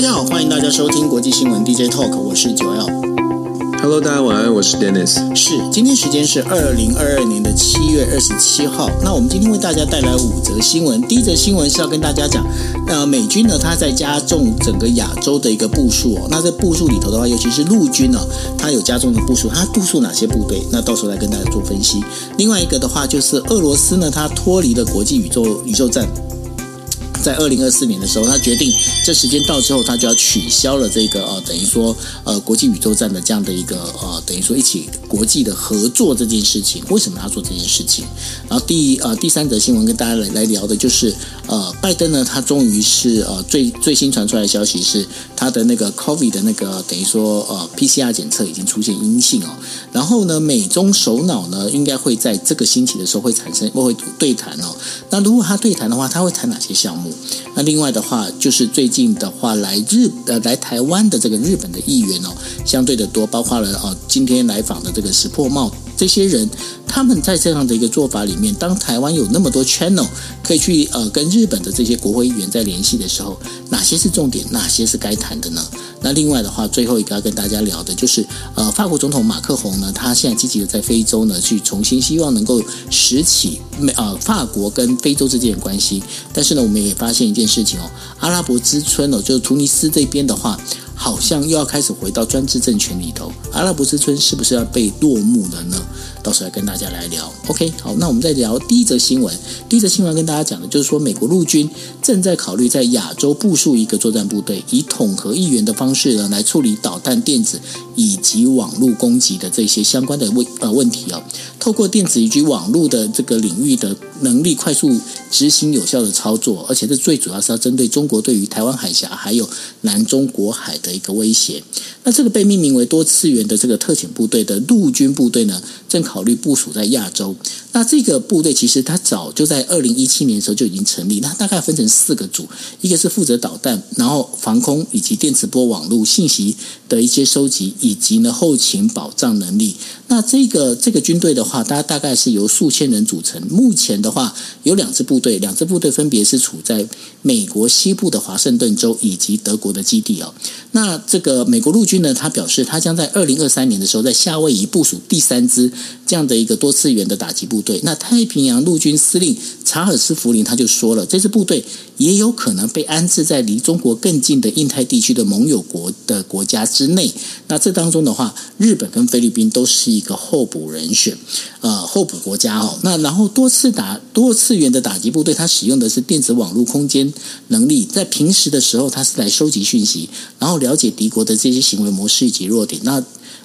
大家好，欢迎大家收听国际新闻 DJ Talk，我是九 L。Hello，大家晚安，我是 Dennis。是，今天时间是二零二二年的七月二十七号。那我们今天为大家带来五则新闻。第一则新闻是要跟大家讲，呃，美军呢，它在加重整个亚洲的一个部署哦。那在部署里头的话，尤其是陆军呢，它有加重的部署。它部署哪些部队？那到时候来跟大家做分析。另外一个的话，就是俄罗斯呢，它脱离了国际宇宙宇宙站。在二零二四年的时候，他决定这时间到之后，他就要取消了这个呃，等于说呃国际宇宙站的这样的一个呃，等于说一起国际的合作这件事情。为什么他做这件事情？然后第呃第三则新闻跟大家来来聊的就是呃拜登呢，他终于是呃最最新传出来的消息是他的那个 COVID 的那个等于说呃 PCR 检测已经出现阴性哦。然后呢，美中首脑呢应该会在这个星期的时候会产生会对谈哦。那如果他对谈的话，他会谈哪些项目？那另外的话，就是最近的话，来日呃来台湾的这个日本的议员哦，相对的多，包括了哦今天来访的这个石破茂这些人，他们在这样的一个做法里面，当台湾有那么多 channel 可以去呃跟日本的这些国会议员在联系的时候，哪些是重点，哪些是该谈的呢？那另外的话，最后一个要跟大家聊的就是，呃，法国总统马克宏呢，他现在积极的在非洲呢，去重新希望能够拾起美呃法国跟非洲之间的关系。但是呢，我们也发现一件事情哦，阿拉伯之春哦，就是突尼斯这边的话。好像又要开始回到专制政权里头，阿拉伯之春是不是要被落幕了呢？到时候来跟大家来聊。OK，好，那我们再聊第一则新闻。第一则新闻跟大家讲的就是说，美国陆军正在考虑在亚洲部署一个作战部队，以统合议员的方式呢，来处理导弹、电子以及网络攻击的这些相关的问呃问题哦。透过电子以及网络的这个领域的能力，快速执行有效的操作，而且这最主要是要针对中国对于台湾海峡还有南中国海的一个威胁。那这个被命名为多次元的这个特遣部队的陆军部队呢，正考虑部署在亚洲。那这个部队其实它早就在二零一七年的时候就已经成立，那大概分成四个组，一个是负责导弹，然后防空以及电磁波网络信息的一些收集，以及呢后勤保障能力。那这个这个军队的话，它大概是由数千人组成。目前的话，有两支部队，两支部队分别是处在美国西部的华盛顿州以及德国的基地哦。那这个美国陆军呢，他表示他将在二零二三年的时候在夏威夷部署第三支这样的一个多次元的打击部。队，那太平洋陆军司令查尔斯·福林他就说了，这支部队也有可能被安置在离中国更近的印太地区的盟友国的国家之内。那这当中的话，日本跟菲律宾都是一个候补人选，呃，候补国家哦。那然后多次打多次元的打击部队，它使用的是电子网络空间能力，在平时的时候，它是来收集讯息，然后了解敌国的这些行为模式以及弱点。那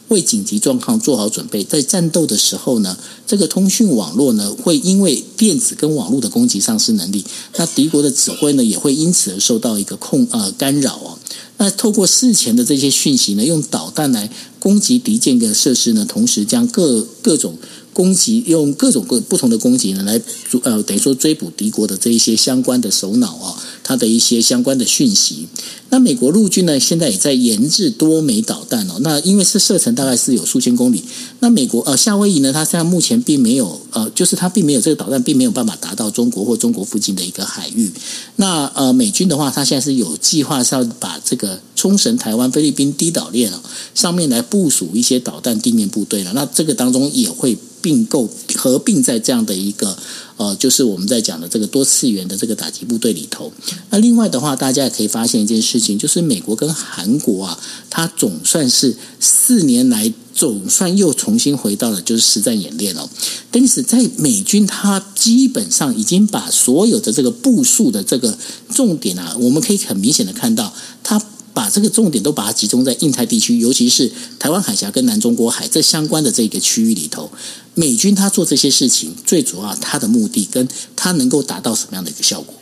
为紧急状况做好准备，在战斗的时候呢，这个通讯网络呢会因为电子跟网络的攻击丧失能力，那敌国的指挥呢也会因此而受到一个控呃干扰哦。那透过事前的这些讯息呢，用导弹来攻击敌舰的设施呢，同时将各各种攻击用各种各不同的攻击呢来呃等于说追捕敌国的这一些相关的首脑啊，它的一些相关的讯息。那美国陆军呢，现在也在研制多枚导弹哦。那因为是射程大概是有数千公里。那美国呃夏威夷呢，它现在目前并没有呃，就是它并没有这个导弹，并没有办法达到中国或中国附近的一个海域。那呃美军的话，它现在是有计划是要把这个冲绳、台湾、菲律宾低岛链哦上面来部署一些导弹地面部队了。那这个当中也会并购合并在这样的一个。呃，就是我们在讲的这个多次元的这个打击部队里头。那另外的话，大家也可以发现一件事情，就是美国跟韩国啊，它总算是四年来总算又重新回到了就是实战演练哦。但是在美军，它基本上已经把所有的这个部署的这个重点啊，我们可以很明显的看到它。把这个重点都把它集中在印太地区，尤其是台湾海峡跟南中国海这相关的这个区域里头。美军他做这些事情，最主要他的目的跟他能够达到什么样的一个效果？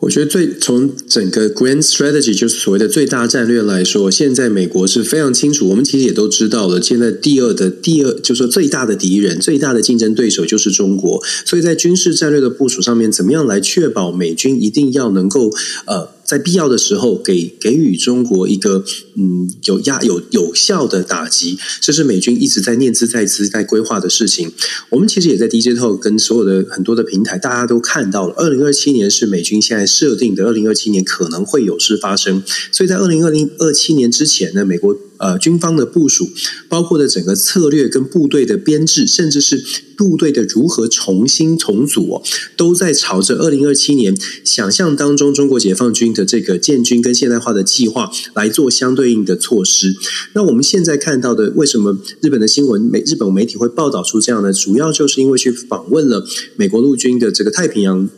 我觉得最从整个 Grand Strategy 就是所谓的最大战略来说，现在美国是非常清楚。我们其实也都知道了，现在第二的第二就是说最大的敌人、最大的竞争对手就是中国。所以在军事战略的部署上面，怎么样来确保美军一定要能够呃。在必要的时候给给予中国一个嗯有压有有效的打击，这是美军一直在念兹在兹在规划的事情。我们其实也在 DJ Talk 跟所有的很多的平台，大家都看到了，二零二七年是美军现在设定的，二零二七年可能会有事发生。所以在二零二零二七年之前呢，美国。呃，军方的部署，包括的整个策略跟部队的编制，甚至是部队的如何重新重组，都在朝着二零二七年想象当中中国解放军的这个建军跟现代化的计划来做相对应的措施。那我们现在看到的，为什么日本的新闻媒日本媒体会报道出这样呢？主要就是因为去访问了美国陆军的这个太平洋。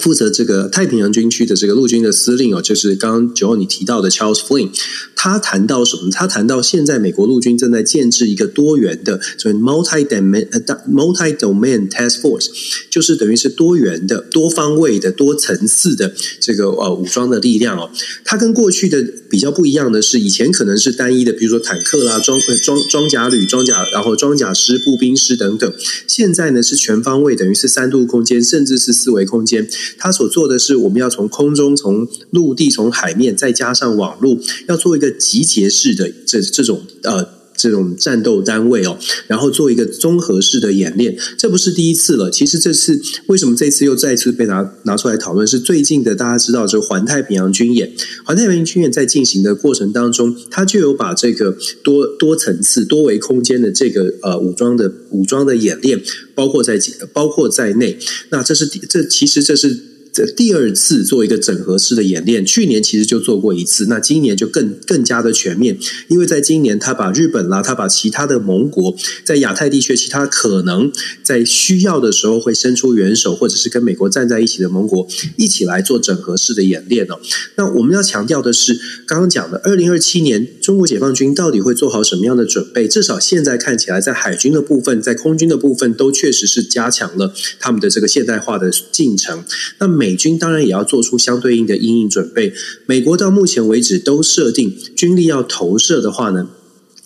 负责这个太平洋军区的这个陆军的司令哦，就是刚刚九号你提到的 Charles Flynn，他谈到什么？他谈到现在美国陆军正在建制一个多元的，所谓 multi-domain multi-domain task force，就是等于是多元的、多方位的、多层次的这个呃武装的力量哦。它跟过去的比较不一样的是，以前可能是单一的，比如说坦克啦、装呃装装甲旅、装甲，然后装甲师、步兵师等等。现在呢是全方位，等于是三度空间，甚至是四维空间。它所做的是，我们要从空中、从陆地、从海面，再加上网络，要做一个集结式的这这种呃。这种战斗单位哦，然后做一个综合式的演练，这不是第一次了。其实这次为什么这次又再次被拿拿出来讨论？是最近的，大家知道，就环太平洋军演。环太平洋军演在进行的过程当中，它就有把这个多多层次、多维空间的这个呃武装的武装的演练，包括在包括在内。那这是这其实这是。这第二次做一个整合式的演练，去年其实就做过一次，那今年就更更加的全面，因为在今年他把日本啦，他把其他的盟国在亚太地区其他可能在需要的时候会伸出援手，或者是跟美国站在一起的盟国一起来做整合式的演练哦。那我们要强调的是，刚刚讲的二零二七年中国解放军到底会做好什么样的准备？至少现在看起来，在海军的部分，在空军的部分，都确实是加强了他们的这个现代化的进程。那美美军当然也要做出相对应的应应准备。美国到目前为止都设定军力要投射的话呢，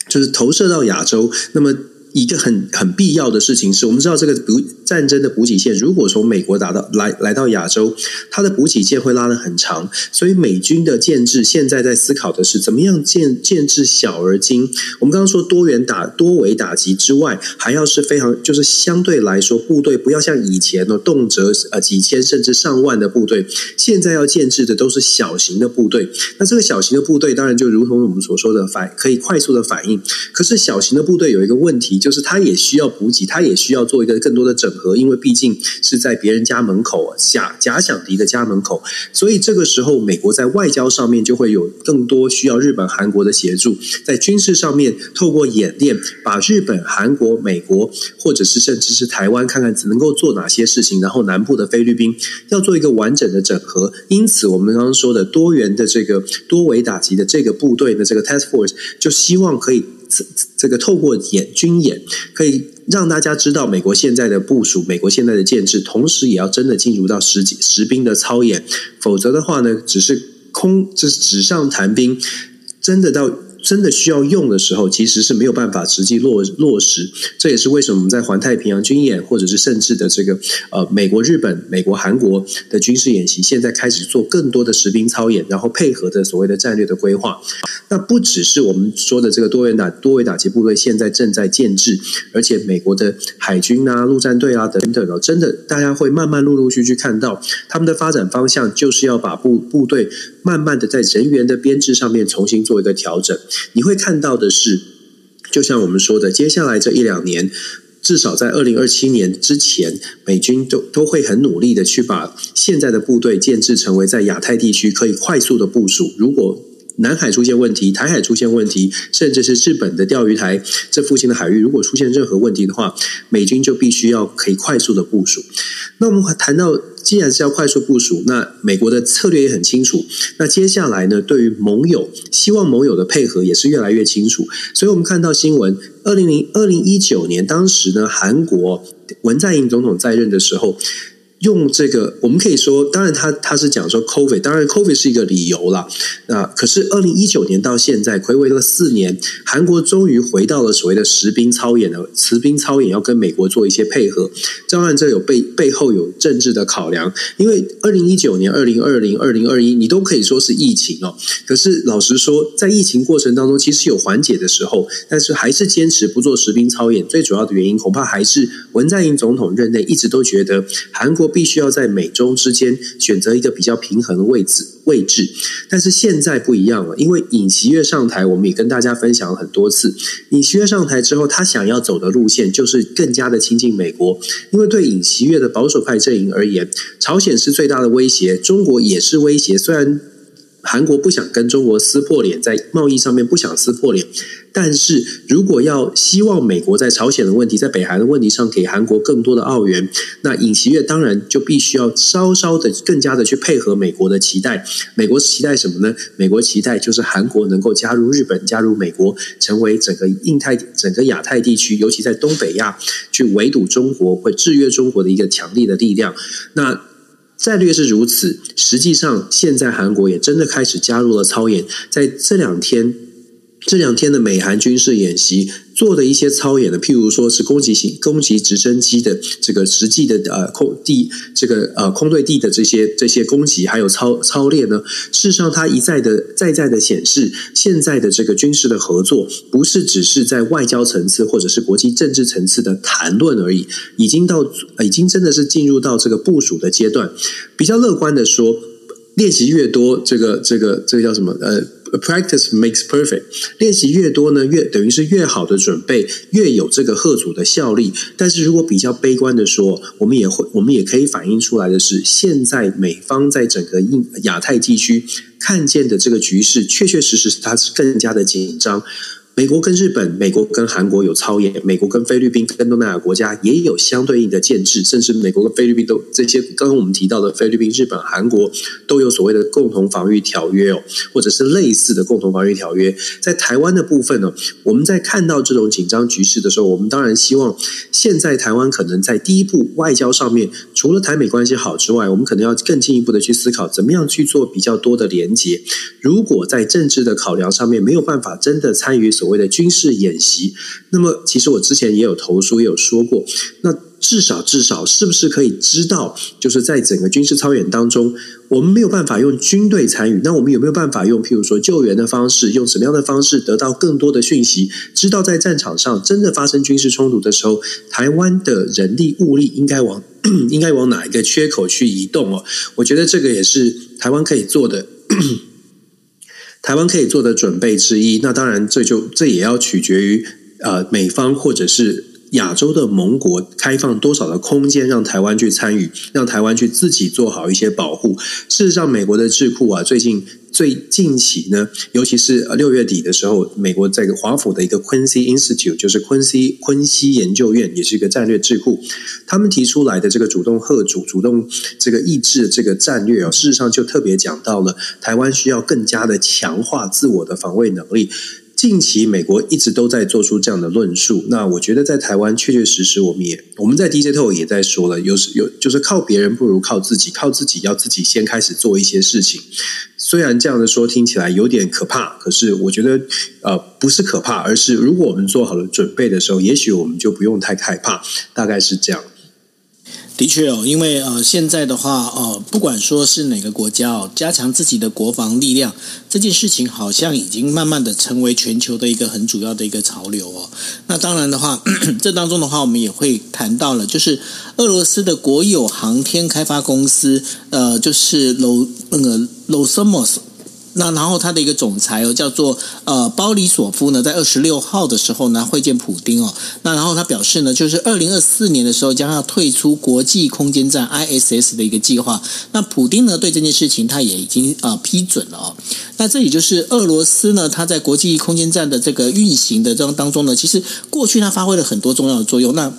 就是投射到亚洲。那么。一个很很必要的事情是，我们知道这个补战争的补给线，如果从美国打到来来到亚洲，它的补给线会拉得很长，所以美军的建制现在在思考的是怎么样建建制小而精。我们刚刚说多元打多维打击之外，还要是非常就是相对来说部队不要像以前呢动辄呃几千甚至上万的部队，现在要建制的都是小型的部队。那这个小型的部队当然就如同我们所说的反可以快速的反应，可是小型的部队有一个问题。就是他也需要补给，他也需要做一个更多的整合，因为毕竟是在别人家门口，假假想敌的家门口，所以这个时候美国在外交上面就会有更多需要日本、韩国的协助，在军事上面透过演练，把日本、韩国、美国，或者是甚至是台湾，看看能够做哪些事情，然后南部的菲律宾要做一个完整的整合。因此，我们刚刚说的多元的这个多维打击的这个部队的这个 task force，就希望可以。这这个透过演军演，可以让大家知道美国现在的部署，美国现在的建制，同时也要真的进入到实实兵的操演，否则的话呢，只是空，就是纸上谈兵，真的到。真的需要用的时候，其实是没有办法实际落落实。这也是为什么我们在环太平洋军演，或者是甚至的这个呃美国、日本、美国、韩国的军事演习，现在开始做更多的实兵操演，然后配合的所谓的战略的规划。那不只是我们说的这个多元打多维打击部队现在正在建制，而且美国的海军啊、陆战队啊等等哦，真的大家会慢慢陆陆续续看到他们的发展方向，就是要把部部队慢慢的在人员的编制上面重新做一个调整。你会看到的是，就像我们说的，接下来这一两年，至少在二零二七年之前，美军都都会很努力的去把现在的部队建制成为在亚太地区可以快速的部署。如果南海出现问题，台海出现问题，甚至是日本的钓鱼台这附近的海域，如果出现任何问题的话，美军就必须要可以快速的部署。那我们谈到，既然是要快速部署，那美国的策略也很清楚。那接下来呢，对于盟友，希望盟友的配合也是越来越清楚。所以我们看到新闻，二零零二零一九年，当时呢，韩国文在寅总统在任的时候。用这个，我们可以说，当然他他是讲说 COVID，当然 COVID 是一个理由啦。那可是二零一九年到现在，睽违了四年，韩国终于回到了所谓的实兵操演的实兵操演，要跟美国做一些配合。当然，这有背背后有政治的考量，因为二零一九年、二零二零、二零二一，你都可以说是疫情哦。可是老实说，在疫情过程当中，其实有缓解的时候，但是还是坚持不做实兵操演。最主要的原因，恐怕还是文在寅总统任内一直都觉得韩国。必须要在美中之间选择一个比较平衡的位置位置，但是现在不一样了，因为尹锡悦上台，我们也跟大家分享了很多次。尹锡悦上台之后，他想要走的路线就是更加的亲近美国，因为对尹锡悦的保守派阵营而言，朝鲜是最大的威胁，中国也是威胁。虽然韩国不想跟中国撕破脸，在贸易上面不想撕破脸。但是如果要希望美国在朝鲜的问题、在北韩的问题上给韩国更多的澳元，那尹锡悦当然就必须要稍稍的更加的去配合美国的期待。美国期待什么呢？美国期待就是韩国能够加入日本、加入美国，成为整个印太、整个亚太地区，尤其在东北亚去围堵中国、会制约中国的一个强力的力量。那战略是如此，实际上现在韩国也真的开始加入了操演，在这两天。这两天的美韩军事演习做的一些操演呢，譬如说是攻击型攻击直升机的这个实际的呃空地这个呃空对地的这些这些攻击，还有操操练呢，事实上它一再的再再的显示，现在的这个军事的合作不是只是在外交层次或者是国际政治层次的谈论而已，已经到已经真的是进入到这个部署的阶段。比较乐观的说，练习越多，这个这个这个叫什么呃？Practice makes perfect。练习越多呢，越等于是越好的准备，越有这个贺组的效力。但是如果比较悲观的说，我们也会，我们也可以反映出来的是，现在美方在整个印亚太地区看见的这个局势，确确实实它是更加的紧张。美国跟日本、美国跟韩国有操演，美国跟菲律宾、跟东南亚国家也有相对应的建制，甚至美国跟菲律宾都这些刚刚我们提到的菲律宾、日本、韩国都有所谓的共同防御条约哦，或者是类似的共同防御条约。在台湾的部分呢，我们在看到这种紧张局势的时候，我们当然希望现在台湾可能在第一步外交上面，除了台美关系好之外，我们可能要更进一步的去思考，怎么样去做比较多的连结。如果在政治的考量上面没有办法真的参与所谓的军事演习，那么其实我之前也有投书，也有说过，那至少至少是不是可以知道，就是在整个军事操演当中，我们没有办法用军队参与，那我们有没有办法用譬如说救援的方式，用什么样的方式得到更多的讯息，知道在战场上真的发生军事冲突的时候，台湾的人力物力应该往 应该往哪一个缺口去移动哦？我觉得这个也是台湾可以做的。台湾可以做的准备之一，那当然这就这也要取决于呃美方或者是亚洲的盟国开放多少的空间，让台湾去参与，让台湾去自己做好一些保护。事实上，美国的智库啊，最近。最近期呢，尤其是六月底的时候，美国在华府的一个 Quincy Institute，就是昆西昆西研究院，也是一个战略智库，他们提出来的这个主动吓阻、主动这个抑制这个战略啊，事实上就特别讲到了台湾需要更加的强化自我的防卫能力。近期美国一直都在做出这样的论述，那我觉得在台湾确确实实，我们也我们在 DJ Talk 也在说了，有有就是靠别人不如靠自己，靠自己要自己先开始做一些事情。虽然这样的说听起来有点可怕，可是我觉得呃不是可怕，而是如果我们做好了准备的时候，也许我们就不用太害怕，大概是这样。的确哦，因为呃，现在的话，呃，不管说是哪个国家哦，加强自己的国防力量这件事情，好像已经慢慢的成为全球的一个很主要的一个潮流哦。那当然的话，这当中的话，我们也会谈到了，就是俄罗斯的国有航天开发公司，呃，就是罗那个罗斯莫斯。那然后他的一个总裁哦，叫做呃鲍里索夫呢，在二十六号的时候呢会见普丁哦。那然后他表示呢，就是二零二四年的时候将要退出国际空间站 ISS 的一个计划。那普丁呢对这件事情他也已经啊、呃、批准了哦。那这也就是俄罗斯呢，他在国际空间站的这个运行的这当当中呢，其实过去他发挥了很多重要的作用。那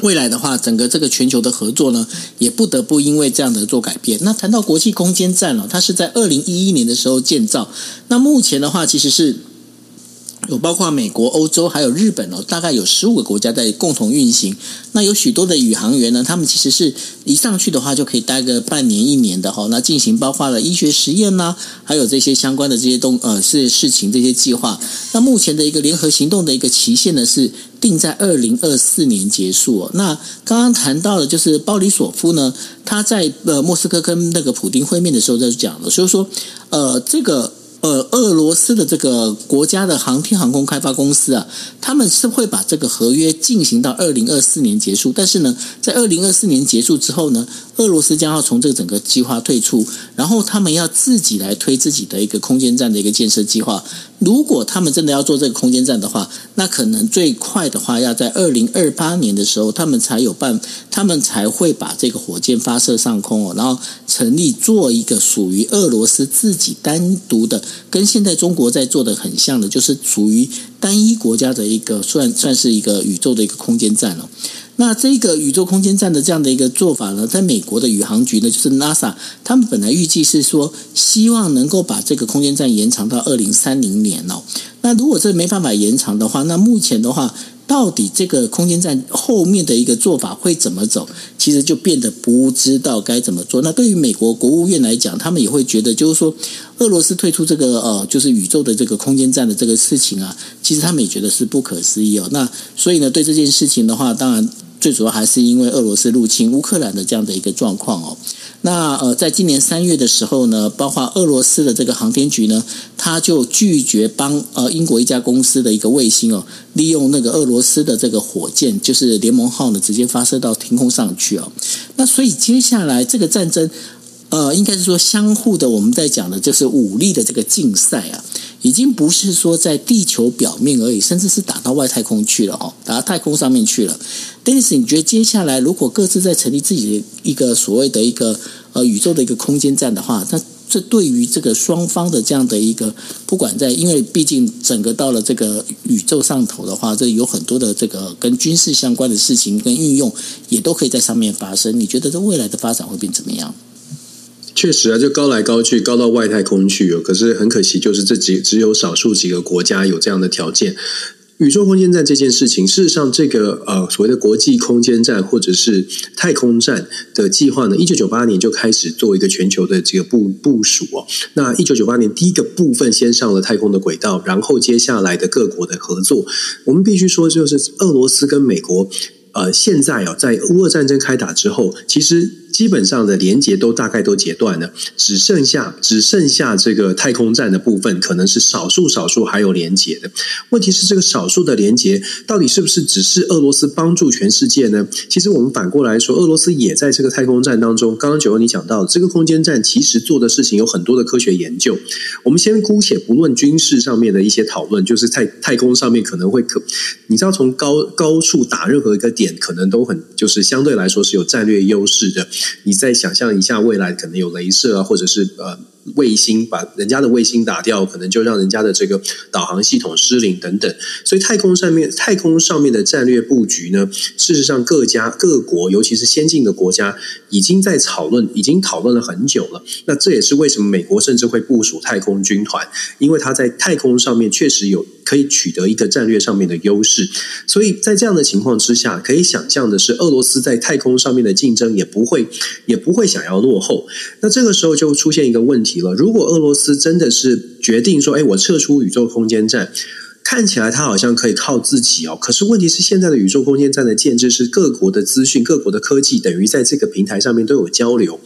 未来的话，整个这个全球的合作呢，也不得不因为这样的做改变。那谈到国际空间站了，它是在二零一一年的时候建造。那目前的话，其实是有包括美国、欧洲还有日本哦，大概有十五个国家在共同运行。那有许多的宇航员呢，他们其实是一上去的话就可以待个半年、一年的哈。那进行包括了医学实验呐，还有这些相关的这些东呃事事情这些计划。那目前的一个联合行动的一个期限呢，是定在二零二四年结束。那刚刚谈到的就是鲍里索夫呢，他在呃莫斯科跟那个普丁会面的时候就讲了，所以说呃这个。呃，俄罗斯的这个国家的航天航空开发公司啊，他们是会把这个合约进行到二零二四年结束。但是呢，在二零二四年结束之后呢，俄罗斯将要从这个整个计划退出，然后他们要自己来推自己的一个空间站的一个建设计划。如果他们真的要做这个空间站的话，那可能最快的话要在二零二八年的时候，他们才有办，他们才会把这个火箭发射上空哦，然后成立做一个属于俄罗斯自己单独的。跟现在中国在做的很像的，就是属于单一国家的一个算算是一个宇宙的一个空间站了。那这个宇宙空间站的这样的一个做法呢，在美国的宇航局呢，就是 NASA，他们本来预计是说希望能够把这个空间站延长到二零三零年哦。那如果这没办法延长的话，那目前的话。到底这个空间站后面的一个做法会怎么走？其实就变得不知道该怎么做。那对于美国国务院来讲，他们也会觉得，就是说，俄罗斯退出这个呃，就是宇宙的这个空间站的这个事情啊，其实他们也觉得是不可思议哦。那所以呢，对这件事情的话，当然最主要还是因为俄罗斯入侵乌克兰的这样的一个状况哦。那呃，在今年三月的时候呢，包括俄罗斯的这个航天局呢，他就拒绝帮呃英国一家公司的一个卫星哦，利用那个俄罗斯的这个火箭，就是联盟号呢，直接发射到天空上去哦。那所以接下来这个战争，呃，应该是说相互的，我们在讲的就是武力的这个竞赛啊。已经不是说在地球表面而已，甚至是打到外太空去了哦，打到太空上面去了。Dennis，你觉得接下来如果各自在成立自己的一个所谓的一个呃宇宙的一个空间站的话，那这对于这个双方的这样的一个，不管在，因为毕竟整个到了这个宇宙上头的话，这有很多的这个跟军事相关的事情跟运用，也都可以在上面发生。你觉得这未来的发展会变怎么样？确实啊，就高来高去，高到外太空去哦。可是很可惜，就是这几只有少数几个国家有这样的条件。宇宙空间站这件事情，事实上，这个呃所谓的国际空间站或者是太空站的计划呢，一九九八年就开始做一个全球的这个部部署哦。那一九九八年第一个部分先上了太空的轨道，然后接下来的各国的合作，我们必须说，就是俄罗斯跟美国，呃，现在啊，在乌俄战争开打之后，其实。基本上的连接都大概都截断了，只剩下只剩下这个太空站的部分，可能是少数少数还有连接的。问题是这个少数的连接到底是不是只是俄罗斯帮助全世界呢？其实我们反过来说，俄罗斯也在这个太空站当中。刚刚九欧你讲到，这个空间站其实做的事情有很多的科学研究。我们先姑且不论军事上面的一些讨论，就是太太空上面可能会可，你知道从高高处打任何一个点，可能都很就是相对来说是有战略优势的。你再想象一下，未来可能有镭射啊，或者是呃。卫星把人家的卫星打掉，可能就让人家的这个导航系统失灵等等。所以太空上面，太空上面的战略布局呢，事实上各家各国，尤其是先进的国家，已经在讨论，已经讨论了很久了。那这也是为什么美国甚至会部署太空军团，因为它在太空上面确实有可以取得一个战略上面的优势。所以在这样的情况之下，可以想象的是，俄罗斯在太空上面的竞争也不会也不会想要落后。那这个时候就出现一个问题。了，如果俄罗斯真的是决定说，哎，我撤出宇宙空间站，看起来他好像可以靠自己哦。可是问题是，现在的宇宙空间站的建制是各国的资讯、各国的科技，等于在这个平台上面都有交流。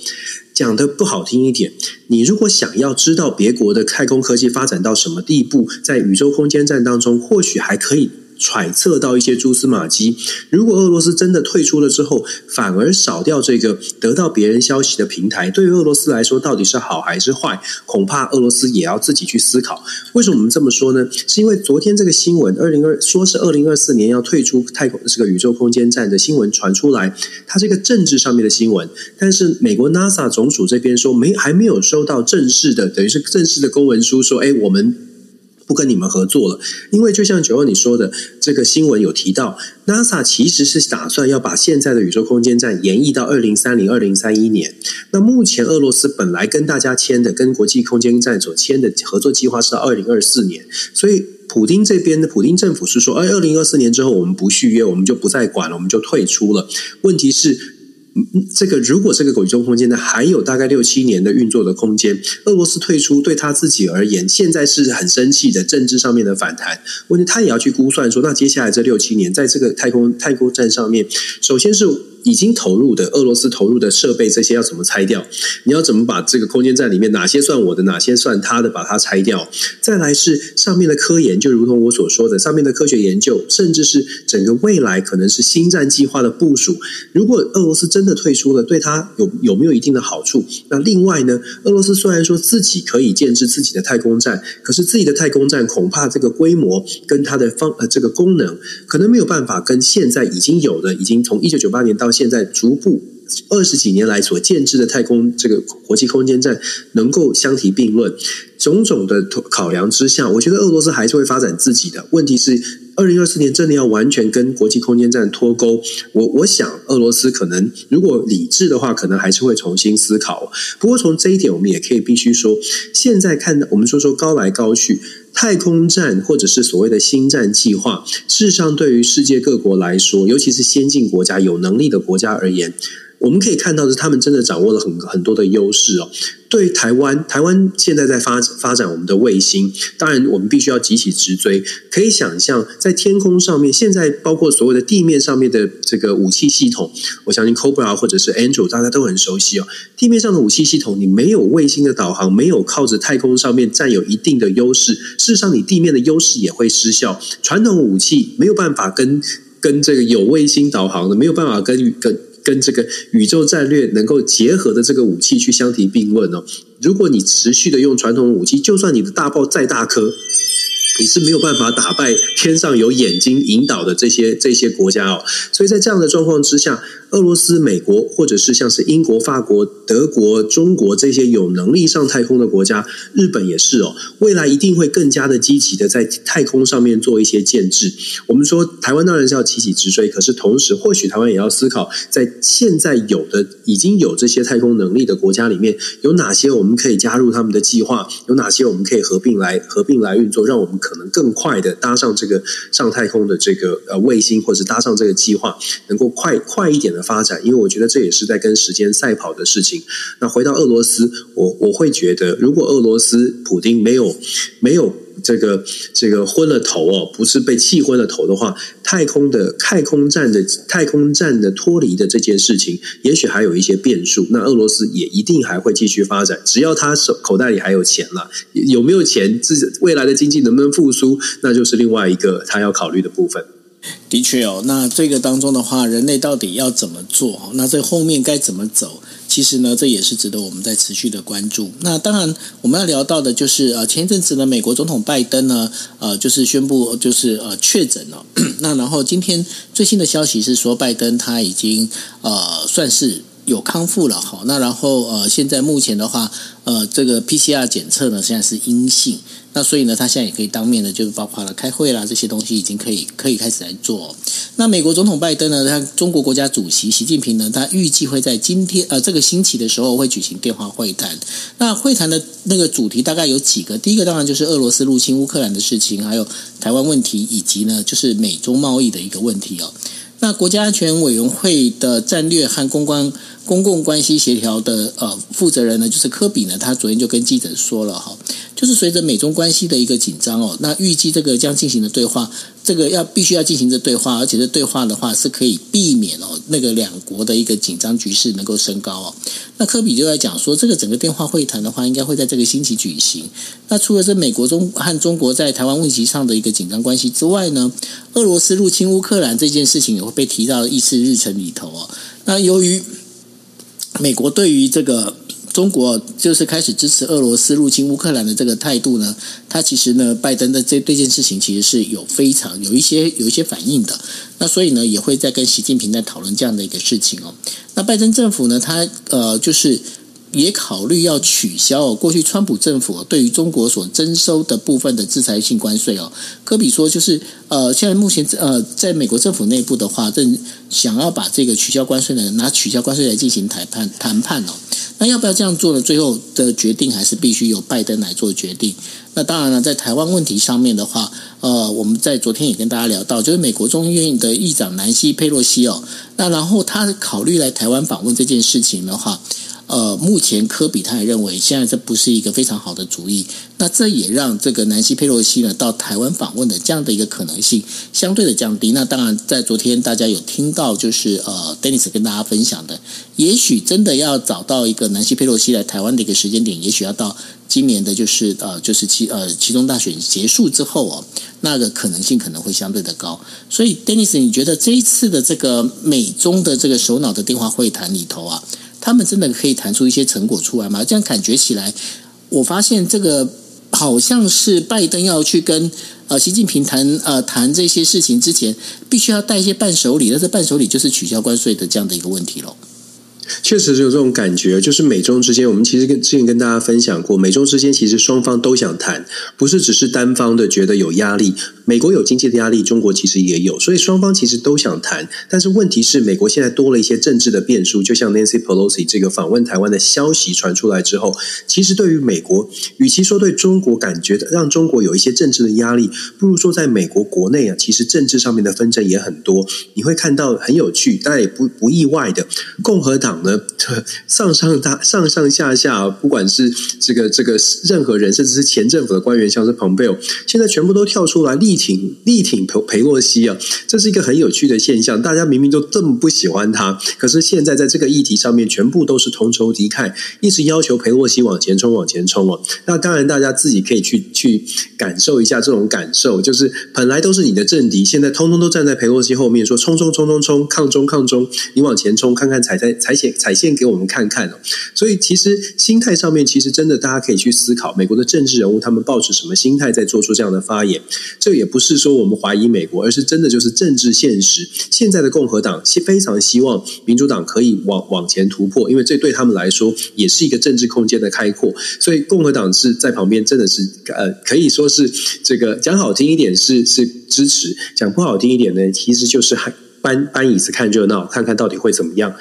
讲得不好听一点，你如果想要知道别国的太空科技发展到什么地步，在宇宙空间站当中，或许还可以。揣测到一些蛛丝马迹。如果俄罗斯真的退出了之后，反而少掉这个得到别人消息的平台，对于俄罗斯来说到底是好还是坏？恐怕俄罗斯也要自己去思考。为什么我们这么说呢？是因为昨天这个新闻，二零二说是二零二四年要退出太空这个宇宙空间站的新闻传出来，它是一个政治上面的新闻。但是美国 NASA 总署这边说没还没有收到正式的，等于是正式的公文书，说哎我们。不跟你们合作了，因为就像九欧你说的，这个新闻有提到，NASA 其实是打算要把现在的宇宙空间站延役到二零三零、二零三一年。那目前俄罗斯本来跟大家签的、跟国际空间站所签的合作计划是到二零二四年，所以。普丁这边的普丁政府是说，哎，二零二四年之后我们不续约，我们就不再管了，我们就退出了。问题是。这个如果这个鬼中空间呢，还有大概六七年的运作的空间，俄罗斯退出对他自己而言，现在是很生气的政治上面的反弹。问题他也要去估算说，那接下来这六七年，在这个太空太空站上面，首先是。已经投入的俄罗斯投入的设备，这些要怎么拆掉？你要怎么把这个空间站里面哪些算我的，哪些算他的，把它拆掉？再来是上面的科研，就如同我所说的，上面的科学研究，甚至是整个未来可能是星战计划的部署。如果俄罗斯真的退出了，对他有有没有一定的好处？那另外呢？俄罗斯虽然说自己可以建置自己的太空站，可是自己的太空站恐怕这个规模跟它的方呃这个功能，可能没有办法跟现在已经有的，已经从一九九八年到。现在逐步二十几年来所建制的太空这个国际空间站能够相提并论，种种的考量之下，我觉得俄罗斯还是会发展自己的。问题是，二零二四年真的要完全跟国际空间站脱钩，我我想俄罗斯可能如果理智的话，可能还是会重新思考。不过从这一点，我们也可以必须说，现在看我们说说高来高去。太空站或者是所谓的星战计划，事实上对于世界各国来说，尤其是先进国家、有能力的国家而言。我们可以看到的是，他们真的掌握了很很多的优势哦。对台湾，台湾现在在发发展我们的卫星，当然我们必须要急起直追。可以想象，在天空上面，现在包括所谓的地面上面的这个武器系统，我相信 Cobra 或者是 Angel 大家都很熟悉哦。地面上的武器系统，你没有卫星的导航，没有靠着太空上面占有一定的优势，事实上你地面的优势也会失效。传统武器没有办法跟跟这个有卫星导航的，没有办法跟跟。跟这个宇宙战略能够结合的这个武器去相提并论哦。如果你持续的用传统武器，就算你的大炮再大颗。你是没有办法打败天上有眼睛引导的这些这些国家哦，所以在这样的状况之下，俄罗斯、美国或者是像是英国、法国、德国、中国这些有能力上太空的国家，日本也是哦，未来一定会更加的积极的在太空上面做一些建制。我们说台湾当然是要起起直追，可是同时或许台湾也要思考，在现在有的已经有这些太空能力的国家里面，有哪些我们可以加入他们的计划，有哪些我们可以合并来合并来运作，让我们。可能更快的搭上这个上太空的这个呃卫星，或者搭上这个计划，能够快快一点的发展，因为我觉得这也是在跟时间赛跑的事情。那回到俄罗斯，我我会觉得，如果俄罗斯普丁没有没有。这个这个昏了头哦，不是被气昏了头的话，太空的太空站的太空站的脱离的这件事情，也许还有一些变数。那俄罗斯也一定还会继续发展，只要他手口袋里还有钱了，有没有钱，自未来的经济能不能复苏，那就是另外一个他要考虑的部分。的确哦，那这个当中的话，人类到底要怎么做？那这后面该怎么走？其实呢，这也是值得我们在持续的关注。那当然，我们要聊到的就是呃，前一阵子呢，美国总统拜登呢，呃，就是宣布就是呃确诊了。那然后今天最新的消息是说，拜登他已经呃算是有康复了哈。那然后呃，现在目前的话，呃，这个 PCR 检测呢，现在是阴性。那所以呢，他现在也可以当面的，就是包括了开会啦，这些东西已经可以可以开始来做。那美国总统拜登呢，他中国国家主席习近平呢，他预计会在今天呃这个星期的时候会举行电话会谈。那会谈的那个主题大概有几个，第一个当然就是俄罗斯入侵乌克兰的事情，还有台湾问题，以及呢就是美中贸易的一个问题哦。那国家安全委员会的战略和公关公共关系协调的呃负责人呢，就是科比呢，他昨天就跟记者说了哈。就是随着美中关系的一个紧张哦，那预计这个将进行的对话，这个要必须要进行这对话，而且这对话的话是可以避免哦那个两国的一个紧张局势能够升高哦。那科比就在讲说，这个整个电话会谈的话，应该会在这个星期举行。那除了这美国中和中国在台湾问题上的一个紧张关系之外呢，俄罗斯入侵乌克兰这件事情也会被提到议事日程里头哦。那由于美国对于这个。中国就是开始支持俄罗斯入侵乌克兰的这个态度呢，他其实呢，拜登的这这件事情其实是有非常有一些有一些反应的。那所以呢，也会在跟习近平在讨论这样的一个事情哦。那拜登政府呢，他呃就是也考虑要取消过去川普政府对于中国所征收的部分的制裁性关税哦。科比说，就是呃，现在目前呃，在美国政府内部的话，正想要把这个取消关税呢，拿取消关税来进行谈判谈判哦。那要不要这样做呢？最后的决定还是必须由拜登来做决定。那当然了，在台湾问题上面的话，呃，我们在昨天也跟大家聊到，就是美国众议院的议长南希佩洛西哦，那然后他考虑来台湾访问这件事情的话。呃，目前科比他也认为，现在这不是一个非常好的主意。那这也让这个南希佩洛西呢到台湾访问的这样的一个可能性相对的降低。那当然，在昨天大家有听到，就是呃，Dennis 跟大家分享的，也许真的要找到一个南希佩洛西来台湾的一个时间点，也许要到今年的就是呃，就是期呃其中大选结束之后哦，那个可能性可能会相对的高。所以，Dennis，你觉得这一次的这个美中的这个首脑的电话会谈里头啊？他们真的可以谈出一些成果出来吗？这样感觉起来，我发现这个好像是拜登要去跟呃习近平谈呃谈这些事情之前，必须要带一些伴手礼，那这伴手礼就是取消关税的这样的一个问题喽。确实是有这种感觉，就是美中之间，我们其实跟之前跟大家分享过，美中之间其实双方都想谈，不是只是单方的觉得有压力。美国有经济的压力，中国其实也有，所以双方其实都想谈。但是问题是，美国现在多了一些政治的变数，就像 Nancy Pelosi 这个访问台湾的消息传出来之后，其实对于美国，与其说对中国感觉的让中国有一些政治的压力，不如说在美国国内啊，其实政治上面的纷争也很多。你会看到很有趣，但也不不意外的，共和党呢 上上大上上下下，不管是这个这个任何人，甚至是前政府的官员，像是蓬佩奥，现在全部都跳出来。力挺力挺裴裴洛西啊，这是一个很有趣的现象。大家明明都这么不喜欢他，可是现在在这个议题上面，全部都是同仇敌忾，一直要求裴洛西往前冲，往前冲啊。那当然，大家自己可以去去感受一下这种感受，就是本来都是你的政敌，现在通通都站在裴洛西后面，说冲冲冲冲冲，抗中抗中，你往前冲，看看踩在踩线踩线给我们看看哦。所以其实心态上面，其实真的大家可以去思考，美国的政治人物他们抱持什么心态在做出这样的发言，这也。不是说我们怀疑美国，而是真的就是政治现实。现在的共和党非常希望民主党可以往往前突破，因为这对他们来说也是一个政治空间的开阔。所以共和党是在旁边，真的是呃，可以说是这个讲好听一点是是支持，讲不好听一点呢，其实就是搬搬椅子看热闹，看看到底会怎么样。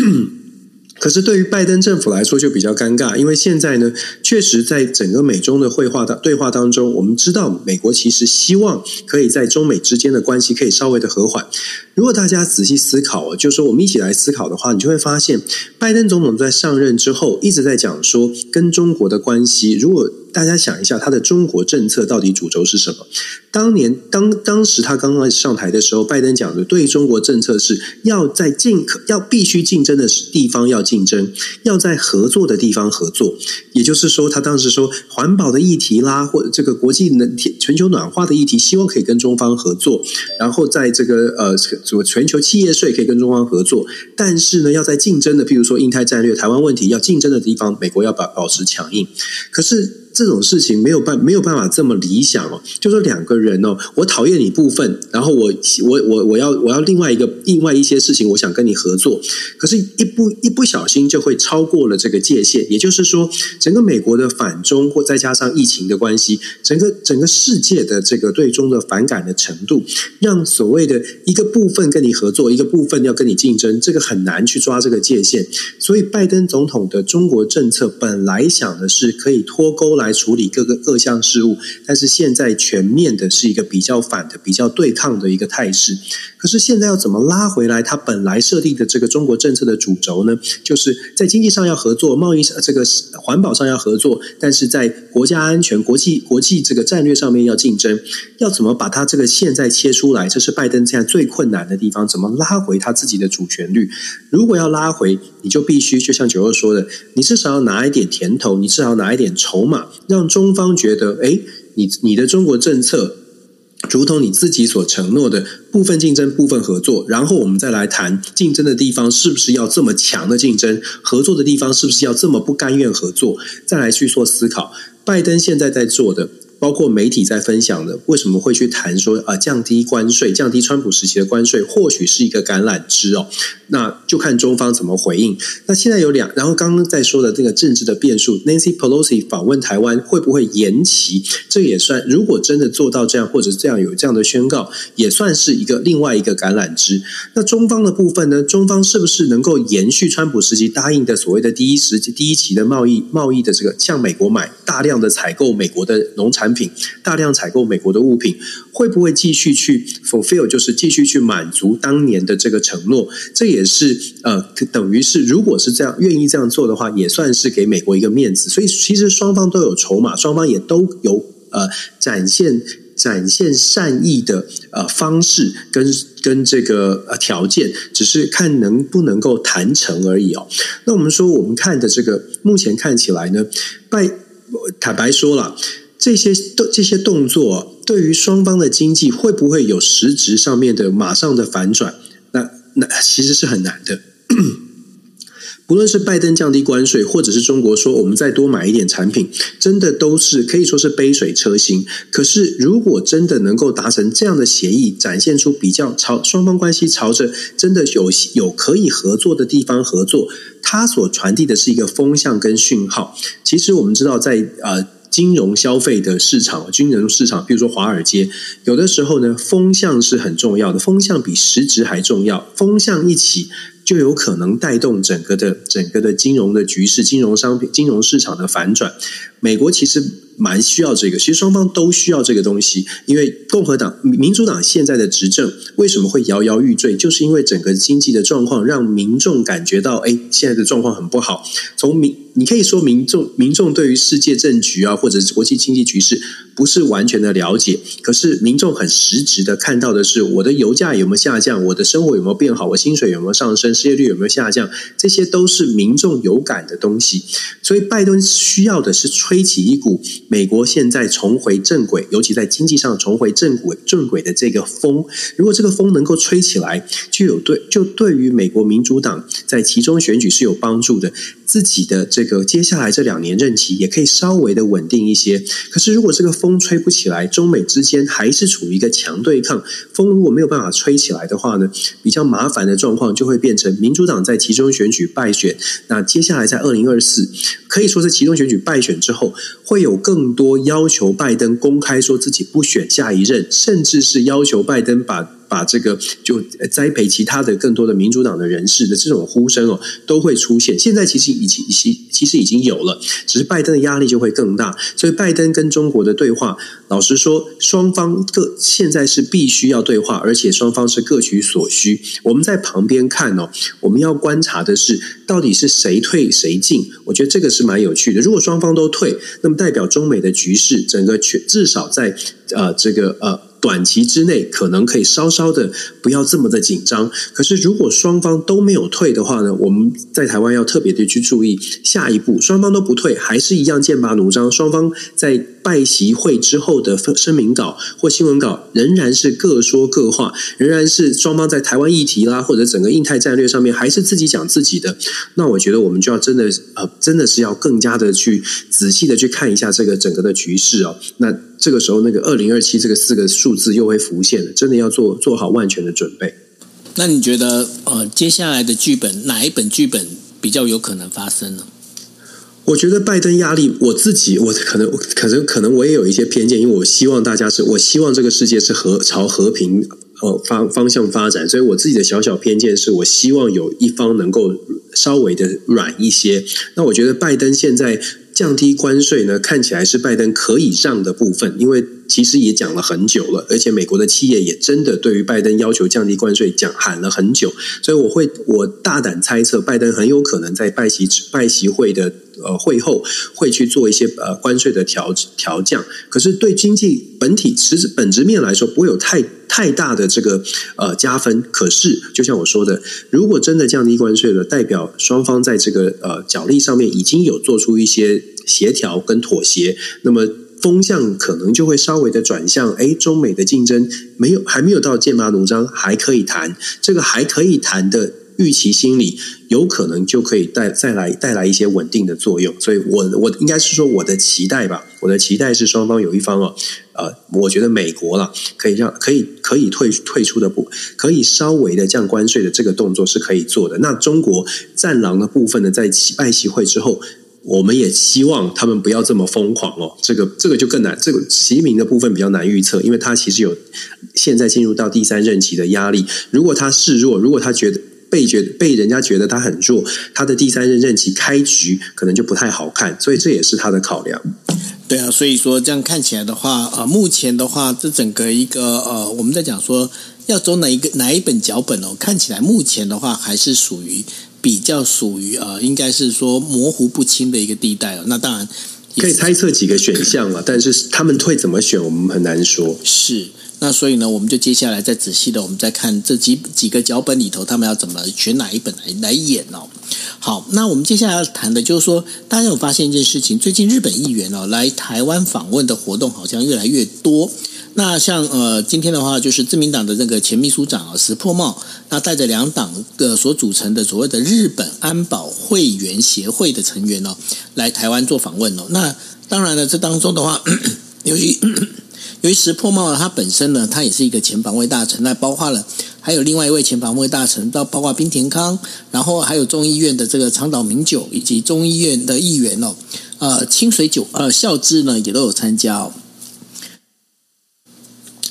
可是对于拜登政府来说就比较尴尬，因为现在呢，确实在整个美中的会话当对话当中，我们知道美国其实希望可以在中美之间的关系可以稍微的和缓。如果大家仔细思考，就是说我们一起来思考的话，你就会发现，拜登总统在上任之后一直在讲说跟中国的关系，如果。大家想一下，他的中国政策到底主轴是什么？当年当当时他刚刚上台的时候，拜登讲的对中国政策是要在竞可要必须竞争的地方要竞争，要在合作的地方合作。也就是说，他当时说环保的议题啦，或者这个国际能全球暖化的议题，希望可以跟中方合作。然后在这个呃什么全球企业税可以跟中方合作，但是呢，要在竞争的，譬如说印太战略、台湾问题要竞争的地方，美国要保保持强硬。可是。这种事情没有办没有办法这么理想哦，就说两个人哦，我讨厌你部分，然后我我我我要我要另外一个另外一些事情，我想跟你合作，可是，一不一不小心就会超过了这个界限。也就是说，整个美国的反中，或再加上疫情的关系，整个整个世界的这个对中的反感的程度，让所谓的一个部分跟你合作，一个部分要跟你竞争，这个很难去抓这个界限。所以，拜登总统的中国政策本来想的是可以脱钩。来处理各个各项事务，但是现在全面的是一个比较反的、比较对抗的一个态势。可是现在要怎么拉回来？它本来设立的这个中国政策的主轴呢？就是在经济上要合作，贸易上这个环保上要合作，但是在国家安全、国际国际这个战略上面要竞争。要怎么把它这个现在切出来？这是拜登现在最困难的地方。怎么拉回他自己的主旋律？如果要拉回，你就必须就像九二说的，你至少要拿一点甜头，你至少拿一点筹码，让中方觉得，诶，你你的中国政策。如同你自己所承诺的部分竞争、部分合作，然后我们再来谈竞争的地方是不是要这么强的竞争，合作的地方是不是要这么不甘愿合作，再来去做思考。拜登现在在做的，包括媒体在分享的，为什么会去谈说啊、呃、降低关税、降低川普时期的关税，或许是一个橄榄枝哦。那就看中方怎么回应。那现在有两，然后刚刚在说的这个政治的变数，Nancy Pelosi 访问台湾会不会延期？这也算，如果真的做到这样，或者这样有这样的宣告，也算是一个另外一个橄榄枝。那中方的部分呢？中方是不是能够延续川普时期答应的所谓的第一时期、第一期的贸易贸易的这个向美国买大量的采购美国的农产品品，大量采购美国的物品，会不会继续去 fulfill，就是继续去满足当年的这个承诺？这也是呃，等于是如果是这样愿意这样做的话，也算是给美国一个面子。所以其实双方都有筹码，双方也都有呃展现展现善意的呃方式跟跟这个呃条件，只是看能不能够谈成而已哦。那我们说，我们看的这个目前看起来呢，拜坦白说了，这些动这些动作对于双方的经济会不会有实质上面的马上的反转？那那其实是很难的。不论是拜登降低关税，或者是中国说我们再多买一点产品，真的都是可以说是杯水车薪。可是，如果真的能够达成这样的协议，展现出比较朝双方关系朝着真的有有可以合作的地方合作，它所传递的是一个风向跟讯号。其实我们知道在，在呃金融消费的市场、金融市场，比如说华尔街，有的时候呢，风向是很重要的，风向比实质还重要。风向一起。就有可能带动整个的整个的金融的局势、金融商品、金融市场的反转。美国其实蛮需要这个，其实双方都需要这个东西。因为共和党、民主党现在的执政为什么会摇摇欲坠？就是因为整个经济的状况让民众感觉到，哎，现在的状况很不好。从民，你可以说民众民众对于世界政局啊，或者是国际经济局势不是完全的了解。可是民众很实质的看到的是，我的油价有没有下降？我的生活有没有变好？我薪水有没有上升？失业率有没有下降？这些都是民众有感的东西。所以拜登需要的是。吹起一股美国现在重回正轨，尤其在经济上重回正轨正轨的这个风。如果这个风能够吹起来，就有对就对于美国民主党在其中选举是有帮助的。自己的这个接下来这两年任期也可以稍微的稳定一些。可是如果这个风吹不起来，中美之间还是处于一个强对抗，风如果没有办法吹起来的话呢，比较麻烦的状况就会变成民主党在其中选举败选。那接下来在二零二四，可以说是其中选举败选之后。会有更多要求拜登公开说自己不选下一任，甚至是要求拜登把。把这个就栽培其他的更多的民主党的人士的这种呼声哦，都会出现。现在其实已经其其实已经有了，只是拜登的压力就会更大。所以拜登跟中国的对话，老实说，双方各现在是必须要对话，而且双方是各取所需。我们在旁边看哦，我们要观察的是到底是谁退谁进。我觉得这个是蛮有趣的。如果双方都退，那么代表中美的局势整个全至少在呃这个呃。短期之内可能可以稍稍的不要这么的紧张，可是如果双方都没有退的话呢，我们在台湾要特别的去注意下一步，双方都不退，还是一样剑拔弩张，双方在拜习会之后的声明稿或新闻稿仍然是各说各话，仍然是双方在台湾议题啦或者整个印太战略上面还是自己讲自己的，那我觉得我们就要真的呃真的是要更加的去仔细的去看一下这个整个的局势哦，那。这个时候，那个二零二七这个四个数字又会浮现了，真的要做做好万全的准备。那你觉得，呃，接下来的剧本哪一本剧本比较有可能发生呢？我觉得拜登压力，我自己我可能可能可能我也有一些偏见，因为我希望大家是，我希望这个世界是和朝和平呃方方向发展，所以我自己的小小偏见是我希望有一方能够稍微的软一些。那我觉得拜登现在。降低关税呢，看起来是拜登可以让的部分，因为其实也讲了很久了，而且美国的企业也真的对于拜登要求降低关税讲喊了很久，所以我会我大胆猜测，拜登很有可能在拜习拜习会的呃会后会去做一些呃关税的调调降，可是对经济本体实质本质面来说不会有太。太大的这个呃加分，可是就像我说的，如果真的降低关税了，代表双方在这个呃角力上面已经有做出一些协调跟妥协，那么风向可能就会稍微的转向，哎，中美的竞争没有还没有到剑拔弩张，还可以谈，这个还可以谈的。预期心理，有可能就可以带再来带来一些稳定的作用。所以我我应该是说我的期待吧，我的期待是双方有一方哦，呃，我觉得美国了可以让可以可以退退出的不，可以稍微的降关税的这个动作是可以做的。那中国战狼的部分呢，在拜习会之后。我们也希望他们不要这么疯狂哦，这个这个就更难。这个习近平的部分比较难预测，因为他其实有现在进入到第三任期的压力。如果他示弱，如果他觉得被觉得被人家觉得他很弱，他的第三任任期开局可能就不太好看。所以这也是他的考量。对啊，所以说这样看起来的话，呃，目前的话，这整个一个呃，我们在讲说要走哪一个哪一本脚本哦，看起来目前的话还是属于。比较属于呃，应该是说模糊不清的一个地带了。那当然可以猜测几个选项了，但是他们会怎么选，我们很难说。是，那所以呢，我们就接下来再仔细的，我们再看这几几个脚本里头，他们要怎么选哪一本来来演哦。好，那我们接下来要谈的就是说，大家有发现一件事情，最近日本议员哦来台湾访问的活动好像越来越多。那像呃，今天的话就是自民党的那个前秘书长啊石破茂，那带着两党的所组成的所谓的日本安保会员协会的成员哦，来台湾做访问哦。那当然了，这当中的话，由于由于石破茂他本身呢，他也是一个前防卫大臣，那包括了还有另外一位前防卫大臣，到包括滨田康，然后还有众议院的这个长岛明久，以及众议院的议员哦，呃，清水久呃孝之呢也都有参加哦。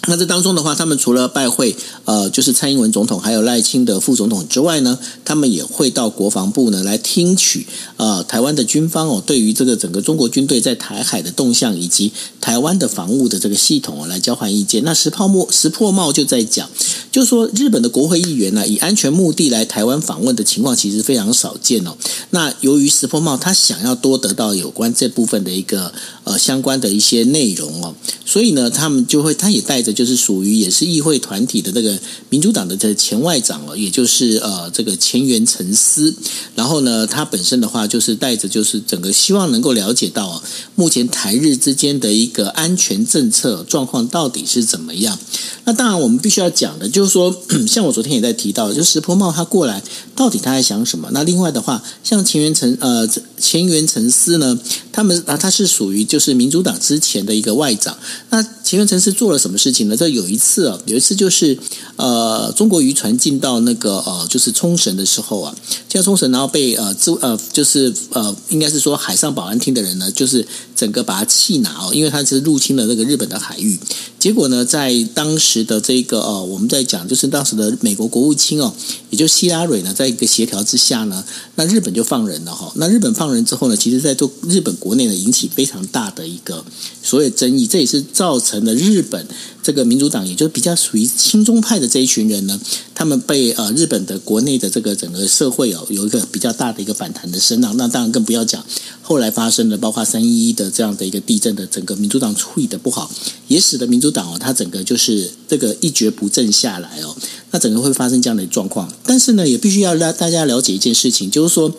那这当中的话，他们除了拜会呃，就是蔡英文总统还有赖清德副总统之外呢，他们也会到国防部呢来听取呃台湾的军方哦，对于这个整个中国军队在台海的动向以及台湾的防务的这个系统哦来交换意见。那石破茂石破茂就在讲，就说日本的国会议员呢以安全目的来台湾访问的情况其实非常少见哦。那由于石破茂他想要多得到有关这部分的一个呃相关的一些内容哦，所以呢，他们就会他也带着。就是属于也是议会团体的这个民主党的这前外长了，也就是呃这个前原诚司。然后呢，他本身的话就是带着就是整个希望能够了解到目前台日之间的一个安全政策状况到底是怎么样。那当然我们必须要讲的就是说，像我昨天也在提到，就石破茂他过来到底他在想什么？那另外的话，像前原诚呃前原诚司呢，他们啊他是属于就是民主党之前的一个外长。那前原诚司做了什么事情？呢这有一次啊，有一次就是呃，中国渔船进到那个呃，就是冲绳的时候啊，进到冲绳，然后被呃，自呃，就是呃，应该是说海上保安厅的人呢，就是整个把他气拿哦，因为他是入侵了那个日本的海域。结果呢，在当时的这个呃，我们在讲就是当时的美国国务卿哦，也就希拉蕊呢，在一个协调之下呢，那日本就放人了哈。那日本放人之后呢，其实在做日本国内呢，引起非常大的一个所谓争议，这也是造成了日本。这个民主党，也就是比较属于亲中派的这一群人呢，他们被呃日本的国内的这个整个社会哦，有一个比较大的一个反弹的声浪。那当然更不要讲后来发生的，包括三一一的这样的一个地震的整个民主党处理的不好，也使得民主党哦，它整个就是这个一蹶不振下来哦。那整个会发生这样的状况。但是呢，也必须要让大家了解一件事情，就是说。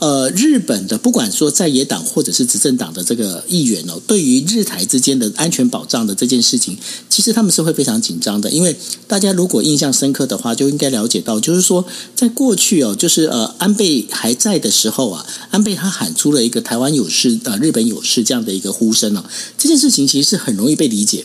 呃，日本的不管说在野党或者是执政党的这个议员哦，对于日台之间的安全保障的这件事情，其实他们是会非常紧张的。因为大家如果印象深刻的话，就应该了解到，就是说在过去哦，就是呃安倍还在的时候啊，安倍他喊出了一个台湾有事，呃日本有事这样的一个呼声哦，这件事情其实是很容易被理解。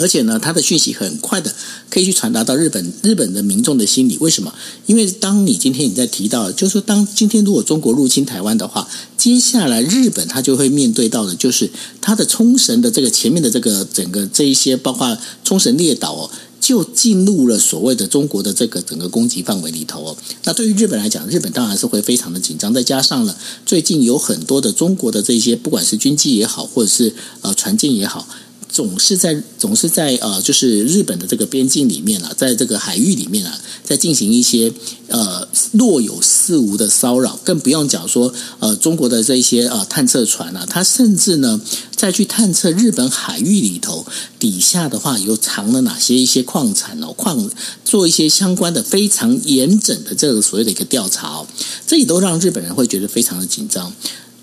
而且呢，他的讯息很快的可以去传达到日本日本的民众的心里。为什么？因为当你今天你在提到，就是说，当今天如果中国入侵台湾的话，接下来日本他就会面对到的，就是他的冲绳的这个前面的这个整个这一些，包括冲绳列岛哦，就进入了所谓的中国的这个整个攻击范围里头哦。那对于日本来讲，日本当然是会非常的紧张。再加上了最近有很多的中国的这些，不管是军机也好，或者是呃船舰也好。总是在总是在呃，就是日本的这个边境里面啊，在这个海域里面啊，在进行一些呃若有似无的骚扰，更不用讲说呃中国的这一些呃探测船啊，它甚至呢再去探测日本海域里头底下的话有藏了哪些一些矿产哦，矿做一些相关的非常严整的这个所谓的一个调查哦，这也都让日本人会觉得非常的紧张。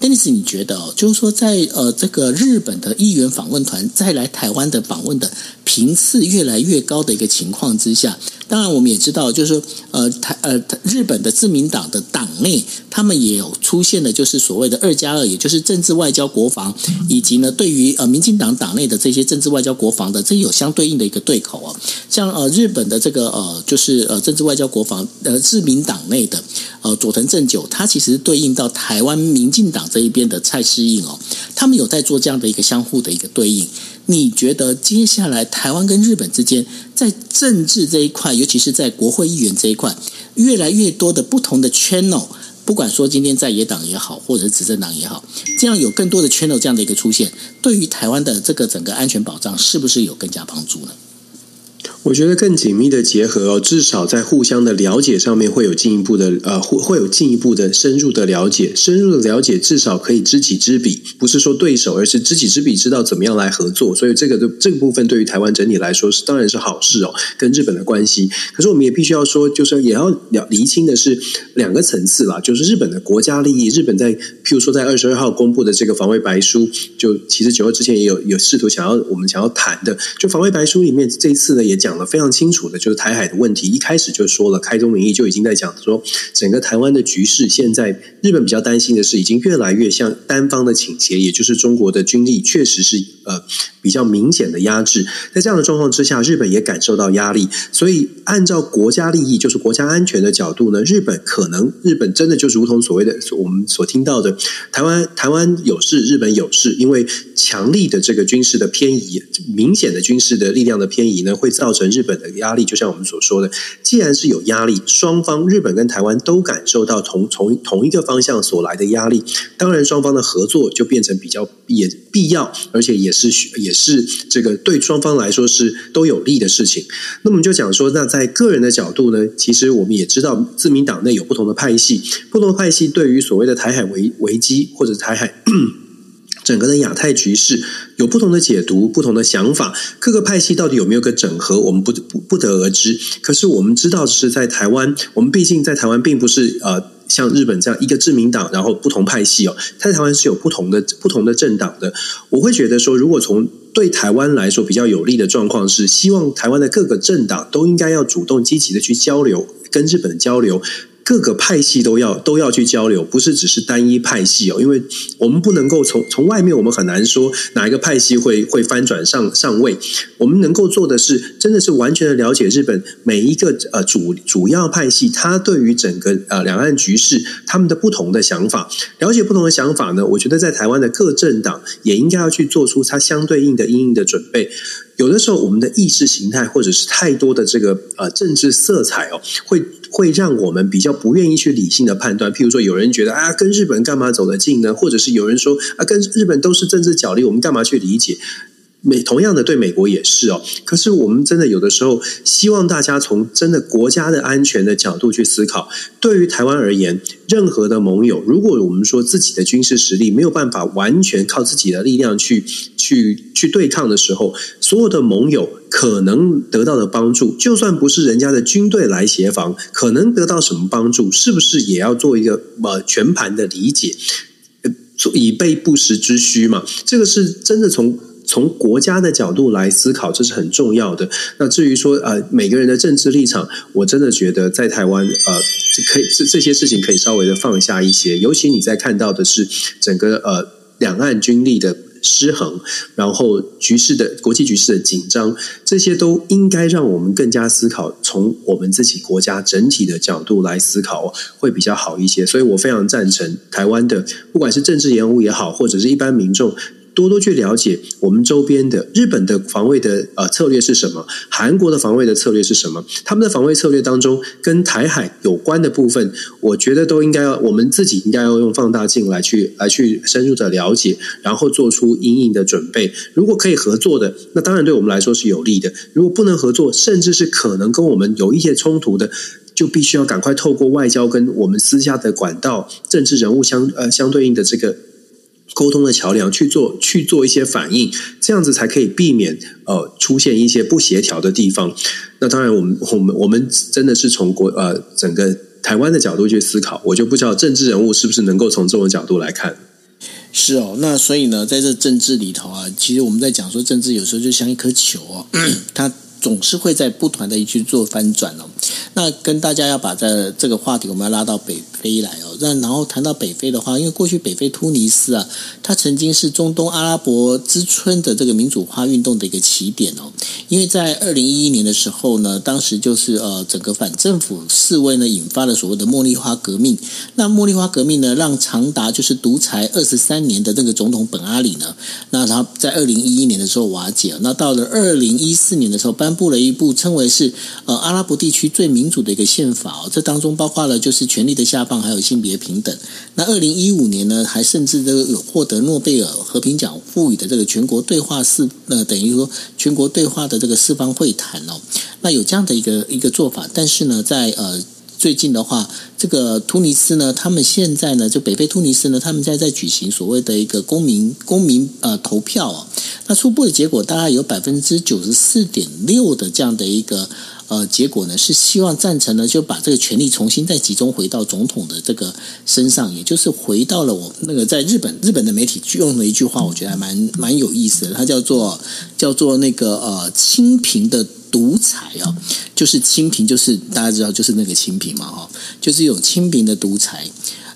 Dennis，你觉得哦，就是说在呃这个日本的议员访问团再来台湾的访问的频次越来越高的一个情况之下，当然我们也知道，就是说呃台呃日本的自民党的党内，他们也有出现的，就是所谓的二加二，也就是政治外交国防，以及呢对于呃民进党党内的这些政治外交国防的，这有相对应的一个对口哦。像呃日本的这个呃就是呃政治外交国防呃自民党内的呃佐藤正久，他其实对应到台湾民进党。这一边的蔡适应哦，他们有在做这样的一个相互的一个对应。你觉得接下来台湾跟日本之间在政治这一块，尤其是在国会议员这一块，越来越多的不同的 channel，不管说今天在野党也好，或者是执政党也好，这样有更多的 channel 这样的一个出现，对于台湾的这个整个安全保障，是不是有更加帮助呢？我觉得更紧密的结合哦，至少在互相的了解上面会有进一步的呃，会会有进一步的深入的了解。深入的了解至少可以知己知彼，不是说对手，而是知己知彼，知道怎么样来合作。所以这个这个部分对于台湾整体来说是当然是好事哦。跟日本的关系，可是我们也必须要说，就是也要了厘清的是两个层次啦，就是日本的国家利益。日本在譬如说在二十二号公布的这个防卫白书，就其实九号之前也有有试图想要我们想要谈的，就防卫白书里面这一次呢也讲。讲得非常清楚的，就是台海的问题，一开始就说了，开宗明义就已经在讲说，整个台湾的局势，现在日本比较担心的是，已经越来越像单方的倾斜，也就是中国的军力确实是呃比较明显的压制。在这样的状况之下，日本也感受到压力，所以按照国家利益，就是国家安全的角度呢，日本可能日本真的就如同所谓的我们所听到的，台湾台湾有事，日本有事，因为强力的这个军事的偏移，明显的军事的力量的偏移呢，会造成。日本的压力，就像我们所说的，既然是有压力，双方日本跟台湾都感受到同从同一个方向所来的压力，当然双方的合作就变成比较也必要，而且也是也是这个对双方来说是都有利的事情。那么我们就讲说，那在个人的角度呢，其实我们也知道，自民党内有不同的派系，不同的派系对于所谓的台海危危机或者台海。整个的亚太局势有不同的解读，不同的想法，各个派系到底有没有个整合，我们不不不得而知。可是我们知道是在台湾，我们毕竟在台湾并不是呃像日本这样一个自民党，然后不同派系哦，在台湾是有不同的不同的政党的。我会觉得说，如果从对台湾来说比较有利的状况是，希望台湾的各个政党都应该要主动积极的去交流，跟日本交流。各个派系都要都要去交流，不是只是单一派系哦，因为我们不能够从从外面，我们很难说哪一个派系会会翻转上上位。我们能够做的是，真的是完全的了解日本每一个呃主主要派系，他对于整个呃两岸局势他们的不同的想法，了解不同的想法呢，我觉得在台湾的各政党也应该要去做出它相对应的因应的准备。有的时候，我们的意识形态或者是太多的这个呃政治色彩哦，会会让我们比较不愿意去理性的判断。譬如说，有人觉得啊，跟日本干嘛走得近呢？或者是有人说啊，跟日本都是政治角力，我们干嘛去理解？美同样的对美国也是哦，可是我们真的有的时候希望大家从真的国家的安全的角度去思考。对于台湾而言，任何的盟友，如果我们说自己的军事实力没有办法完全靠自己的力量去去去对抗的时候，所有的盟友可能得到的帮助，就算不是人家的军队来协防，可能得到什么帮助，是不是也要做一个呃全盘的理解，呃以备不时之需嘛？这个是真的从。从国家的角度来思考，这是很重要的。那至于说呃每个人的政治立场，我真的觉得在台湾呃可以这这些事情可以稍微的放下一些。尤其你在看到的是整个呃两岸军力的失衡，然后局势的国际局势的紧张，这些都应该让我们更加思考，从我们自己国家整体的角度来思考，会比较好一些。所以我非常赞成台湾的，不管是政治人物也好，或者是一般民众。多多去了解我们周边的日本的防卫的呃策略是什么，韩国的防卫的策略是什么？他们的防卫策略当中跟台海有关的部分，我觉得都应该要我们自己应该要用放大镜来去来去深入的了解，然后做出因应的准备。如果可以合作的，那当然对我们来说是有利的；如果不能合作，甚至是可能跟我们有一些冲突的，就必须要赶快透过外交跟我们私下的管道、政治人物相呃相对应的这个。沟通的桥梁去做去做一些反应，这样子才可以避免呃出现一些不协调的地方。那当然，我们我们我们真的是从国呃整个台湾的角度去思考，我就不知道政治人物是不是能够从这种角度来看。是哦，那所以呢，在这政治里头啊，其实我们在讲说政治有时候就像一颗球哦，它总是会在不断的去做翻转哦。那跟大家要把这这个话题，我们要拉到北非来哦。那然后谈到北非的话，因为过去北非突尼斯啊，它曾经是中东阿拉伯之春的这个民主化运动的一个起点哦。因为在二零一一年的时候呢，当时就是呃整个反政府示威呢，引发了所谓的茉莉花革命。那茉莉花革命呢，让长达就是独裁二十三年的这个总统本阿里呢，那他在二零一一年的时候瓦解。那到了二零一四年的时候，颁布了一部称为是呃阿拉伯地区最民主的一个宪法哦。这当中包括了就是权力的下放，还有性别平等。那二零一五年呢，还甚至都有获得诺贝尔和平奖赋予的这个全国对话四呃，等于说全国对话的这个四方会谈哦。那有这样的一个一个做法，但是呢，在呃最近的话，这个突尼斯呢，他们现在呢，就北非突尼斯呢，他们现在在举行所谓的一个公民公民呃投票哦。那初步的结果大概有百分之九十四点六的这样的一个。呃，结果呢是希望赞成呢，就把这个权力重新再集中回到总统的这个身上，也就是回到了我那个在日本日本的媒体用了一句话，我觉得还蛮蛮有意思的，它叫做叫做那个呃清贫的独裁啊，就是清贫，就是大家知道就是那个清贫嘛哈，就是有清贫的独裁。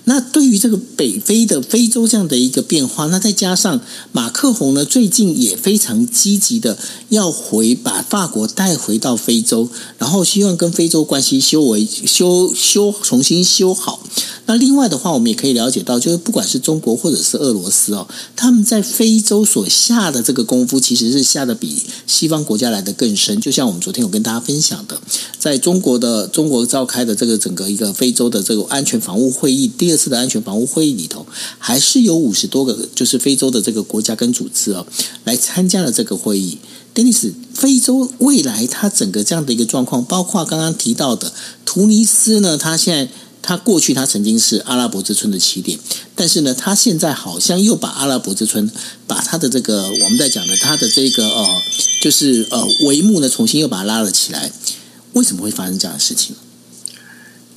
那对于这个北非的非洲这样的一个变化，那再加上马克宏呢，最近也非常积极的要回把法国带回到非洲，然后希望跟非洲关系修为修修重新修好。那另外的话，我们也可以了解到，就是不管是中国或者是俄罗斯哦，他们在非洲所下的这个功夫，其实是下的比西方国家来的更深。就像我们昨天有跟大家分享的，在中国的中国召开的这个整个一个非洲的这个安全防务会议，第二次的安全防护会议里头，还是有五十多个就是非洲的这个国家跟组织哦，来参加了这个会议。Denis，非洲未来它整个这样的一个状况，包括刚刚提到的突尼斯呢，它现在。他过去他曾经是阿拉伯之春的起点，但是呢，他现在好像又把阿拉伯之春，把他的这个我们在讲的他的这个呃，就是呃帷幕呢，重新又把它拉了起来。为什么会发生这样的事情？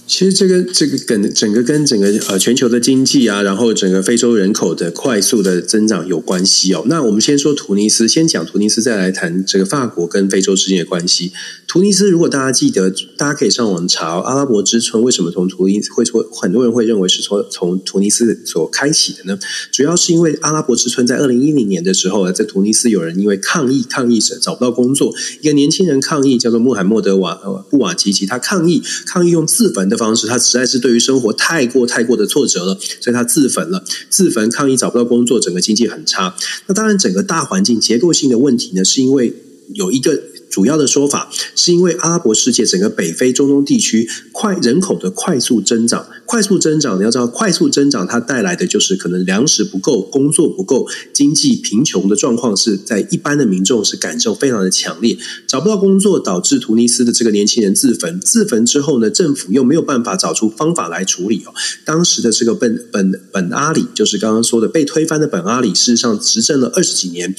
其实这个这个跟整个跟整个呃全球的经济啊，然后整个非洲人口的快速的增长有关系哦。那我们先说突尼斯，先讲突尼斯，再来谈这个法国跟非洲之间的关系。突尼斯，如果大家记得，大家可以上网查阿拉伯之春为什么从突尼斯会说，很多人会认为是从从突尼斯所开启的呢？主要是因为阿拉伯之春在二零一零年的时候，在突尼斯有人因为抗议，抗议者找不到工作，一个年轻人抗议叫做穆罕默德瓦布瓦吉吉，他抗议抗议用自焚的方式，他实在是对于生活太过太过的挫折了，所以他自焚了。自焚抗议找不到工作，整个经济很差。那当然，整个大环境结构性的问题呢，是因为有一个。主要的说法是因为阿拉伯世界整个北非、中东地区快人口的快速增长，快速增长，你要知道，快速增长它带来的就是可能粮食不够、工作不够、经济贫穷的状况是在一般的民众是感受非常的强烈，找不到工作，导致突尼斯的这个年轻人自焚。自焚之后呢，政府又没有办法找出方法来处理哦。当时的这个本本本阿里，就是刚刚说的被推翻的本阿里，事实上执政了二十几年。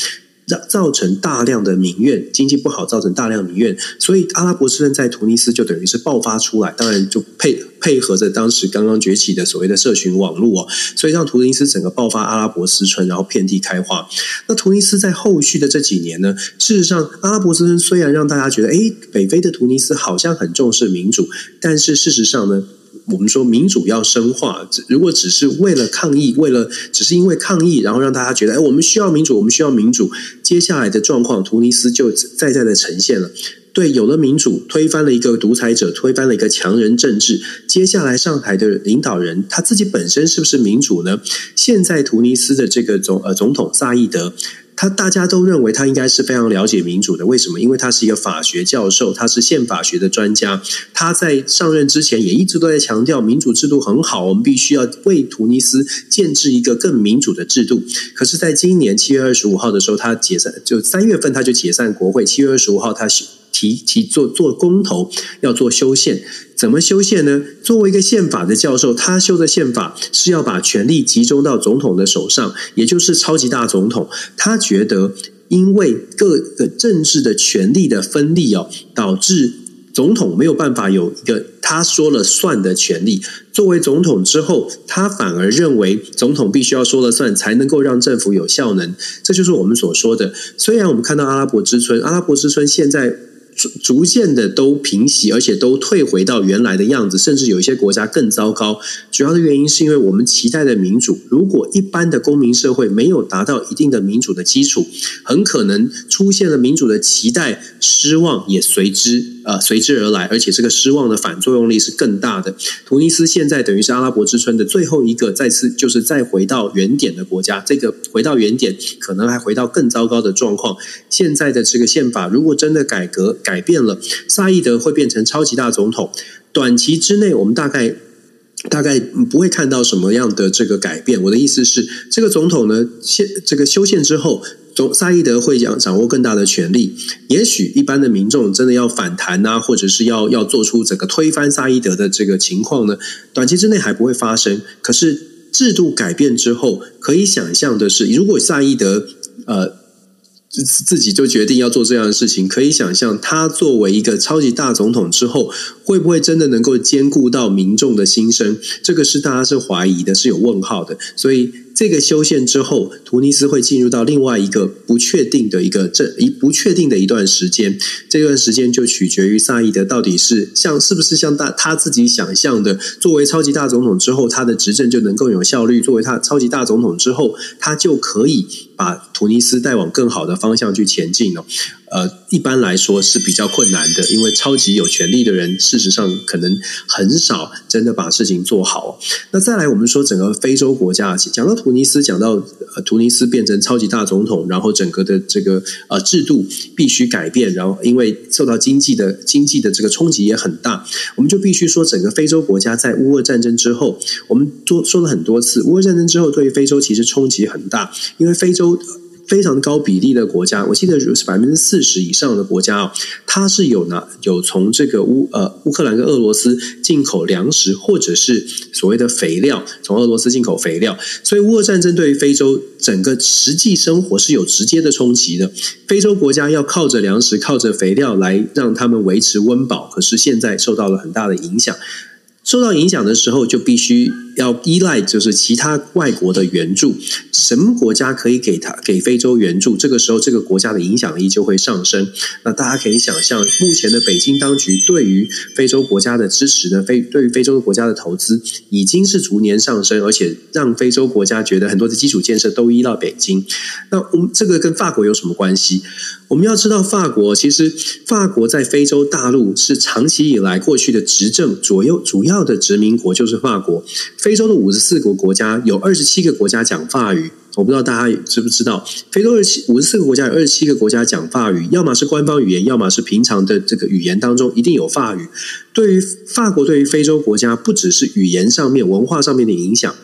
造成大量的民怨，经济不好，造成大量民怨，所以阿拉伯之春在突尼斯就等于是爆发出来，当然就配配合着当时刚刚崛起的所谓的社群网络哦，所以让突尼斯整个爆发阿拉伯之春，然后遍地开花。那突尼斯在后续的这几年呢，事实上阿拉伯之春虽然让大家觉得，诶，北非的突尼斯好像很重视民主，但是事实上呢。我们说民主要深化，如果只是为了抗议，为了只是因为抗议，然后让大家觉得，哎，我们需要民主，我们需要民主，接下来的状况，突尼斯就再再的呈现了。对，有了民主，推翻了一个独裁者，推翻了一个强人政治，接下来上台的领导人他自己本身是不是民主呢？现在突尼斯的这个总呃总统萨义德。他大家都认为他应该是非常了解民主的，为什么？因为他是一个法学教授，他是宪法学的专家。他在上任之前也一直都在强调民主制度很好，我们必须要为突尼斯建制一个更民主的制度。可是，在今年七月二十五号的时候，他解散，就三月份他就解散国会。七月二十五号，他提提做做公投，要做修宪。怎么修宪呢？作为一个宪法的教授，他修的宪法是要把权力集中到总统的手上，也就是超级大总统。他觉得，因为各个政治的权力的分立哦，导致总统没有办法有一个他说了算的权利。作为总统之后，他反而认为总统必须要说了算，才能够让政府有效能。这就是我们所说的。虽然我们看到阿拉伯之春，阿拉伯之春现在。逐渐的都平息，而且都退回到原来的样子，甚至有一些国家更糟糕。主要的原因是因为我们期待的民主，如果一般的公民社会没有达到一定的民主的基础，很可能出现了民主的期待，失望也随之呃随之而来，而且这个失望的反作用力是更大的。突尼斯现在等于是阿拉伯之春的最后一个再次就是再回到原点的国家，这个回到原点可能还回到更糟糕的状况。现在的这个宪法如果真的改革，改变了，萨义德会变成超级大总统。短期之内，我们大概大概不会看到什么样的这个改变。我的意思是，这个总统呢，宪这个修宪之后，总萨义德会掌掌握更大的权力。也许一般的民众真的要反弹啊，或者是要要做出整个推翻萨义德的这个情况呢，短期之内还不会发生。可是制度改变之后，可以想象的是，如果萨义德呃。自自己就决定要做这样的事情，可以想象他作为一个超级大总统之后，会不会真的能够兼顾到民众的心声？这个是大家是怀疑的，是有问号的，所以。这个修宪之后，突尼斯会进入到另外一个不确定的一个这一不确定的一段时间。这段时间就取决于萨义德到底是像是不是像大他自己想象的，作为超级大总统之后，他的执政就能够有效率。作为他超级大总统之后，他就可以把突尼斯带往更好的方向去前进哦。呃，一般来说是比较困难的，因为超级有权力的人，事实上可能很少真的把事情做好。那再来，我们说整个非洲国家，讲到突尼斯，讲到呃，突尼斯变成超级大总统，然后整个的这个呃制度必须改变，然后因为受到经济的经济的这个冲击也很大，我们就必须说，整个非洲国家在乌俄战争之后，我们多说了很多次，乌俄战争之后对于非洲其实冲击很大，因为非洲。非常高比例的国家，我记得是百分之四十以上的国家哦，它是有拿有从这个乌呃乌克兰跟俄罗斯进口粮食，或者是所谓的肥料，从俄罗斯进口肥料，所以乌俄战争对于非洲整个实际生活是有直接的冲击的。非洲国家要靠着粮食、靠着肥料来让他们维持温饱，可是现在受到了很大的影响。受到影响的时候，就必须要依赖就是其他外国的援助。什么国家可以给他给非洲援助？这个时候，这个国家的影响力就会上升。那大家可以想象，目前的北京当局对于非洲国家的支持呢，非对于非洲国家的投资已经是逐年上升，而且让非洲国家觉得很多的基础建设都依赖北京。那我们这个跟法国有什么关系？我们要知道，法国其实法国在非洲大陆是长期以来过去的执政左右主要的殖民国就是法国。非洲的五十四个国家有二十七个国家讲法语，我不知道大家知不知道，非洲二七五十四个国家有二十七个国家讲法语，要么是官方语言，要么是平常的这个语言当中一定有法语。对于法国，对于非洲国家，不只是语言上面、文化上面的影响。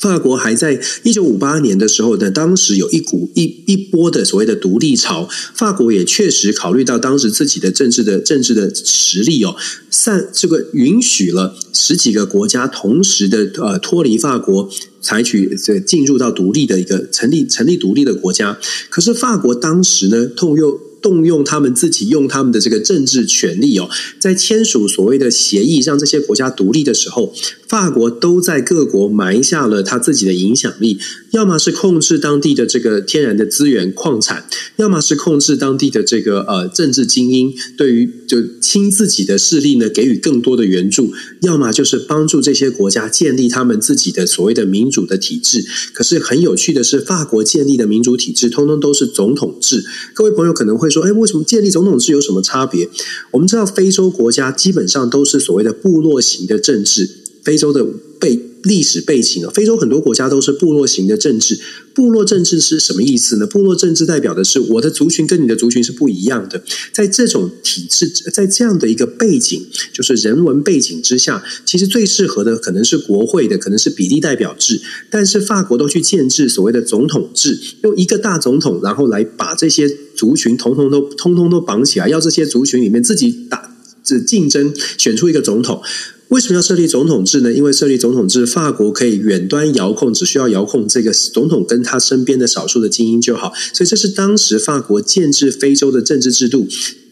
法国还在一九五八年的时候呢，当时有一股一一波的所谓的独立潮，法国也确实考虑到当时自己的政治的政治的实力哦，散这个允许了十几个国家同时的呃脱离法国，采取这进入到独立的一个成立成立独立的国家，可是法国当时呢，痛又。动用他们自己用他们的这个政治权力哦，在签署所谓的协议，让这些国家独立的时候，法国都在各国埋下了他自己的影响力，要么是控制当地的这个天然的资源矿产，要么是控制当地的这个呃政治精英，对于就亲自己的势力呢给予更多的援助，要么就是帮助这些国家建立他们自己的所谓的民主的体制。可是很有趣的是，法国建立的民主体制通通都是总统制。各位朋友可能会。说，哎，为什么建立总统制有什么差别？我们知道，非洲国家基本上都是所谓的部落型的政治。非洲的被历史背景啊，非洲很多国家都是部落型的政治。部落政治是什么意思呢？部落政治代表的是我的族群跟你的族群是不一样的。在这种体制，在这样的一个背景，就是人文背景之下，其实最适合的可能是国会的，可能是比例代表制。但是法国都去建制所谓的总统制，用一个大总统，然后来把这些族群统统都通通都绑起来，要这些族群里面自己打这竞争，选出一个总统。为什么要设立总统制呢？因为设立总统制，法国可以远端遥控，只需要遥控这个总统跟他身边的少数的精英就好。所以这是当时法国建制非洲的政治制度。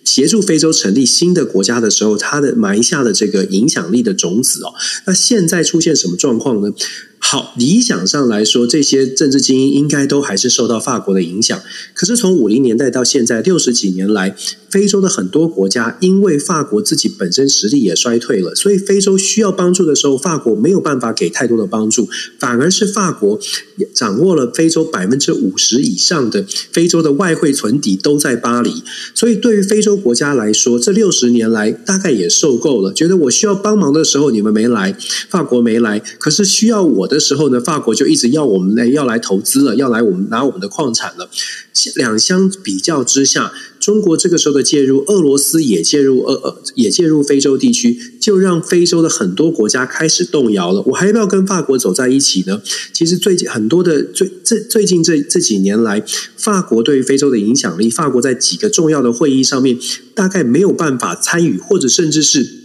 协助非洲成立新的国家的时候，它的埋下的这个影响力的种子哦。那现在出现什么状况呢？好，理想上来说，这些政治精英应该都还是受到法国的影响。可是从五零年代到现在六十几年来，非洲的很多国家因为法国自己本身实力也衰退了，所以非洲需要帮助的时候，法国没有办法给太多的帮助，反而是法国掌握了非洲百分之五十以上的非洲的外汇存底都在巴黎。所以对于非洲国家来说，这六十年来大概也受够了，觉得我需要帮忙的时候你们没来，法国没来，可是需要我的时候呢，法国就一直要我们来要来投资了，要来我们拿我们的矿产了。两相比较之下，中国这个时候的介入，俄罗斯也介入，呃呃，也介入非洲地区，就让非洲的很多国家开始动摇了。我还要不要跟法国走在一起呢？其实最近很多的最这最近这这几年来，法国对非洲的影响力，法国在几个重要的会议上面，大概没有办法参与，或者甚至是。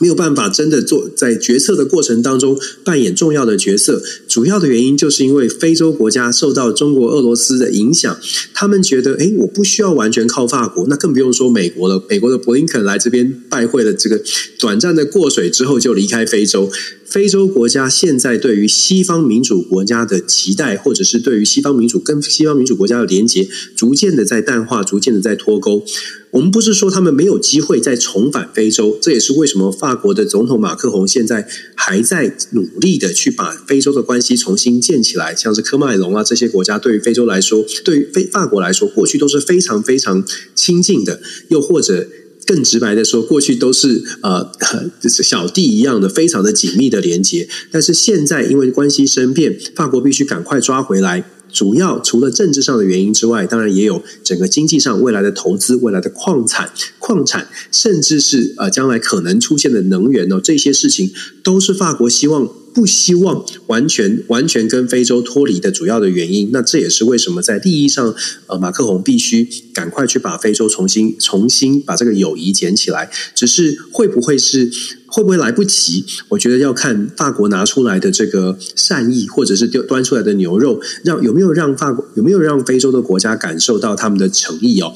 没有办法真的做在决策的过程当中扮演重要的角色，主要的原因就是因为非洲国家受到中国、俄罗斯的影响，他们觉得，诶，我不需要完全靠法国，那更不用说美国了。美国的布林肯来这边拜会了，这个短暂的过水之后就离开非洲。非洲国家现在对于西方民主国家的期待，或者是对于西方民主跟西方民主国家的连结，逐渐的在淡化，逐渐的在脱钩。我们不是说他们没有机会再重返非洲，这也是为什么法国的总统马克宏现在还在努力的去把非洲的关系重新建起来。像是科麦隆啊这些国家，对于非洲来说，对于非法国来说，过去都是非常非常亲近的，又或者。更直白的说，过去都是呃，小弟一样的，非常的紧密的连接。但是现在因为关系生变，法国必须赶快抓回来。主要除了政治上的原因之外，当然也有整个经济上未来的投资、未来的矿产、矿产，甚至是呃将来可能出现的能源哦，这些事情都是法国希望。不希望完全完全跟非洲脱离的主要的原因，那这也是为什么在利益上，呃，马克宏必须赶快去把非洲重新重新把这个友谊捡起来。只是会不会是会不会来不及？我觉得要看法国拿出来的这个善意，或者是丢端出来的牛肉，让有没有让法国有没有让非洲的国家感受到他们的诚意哦，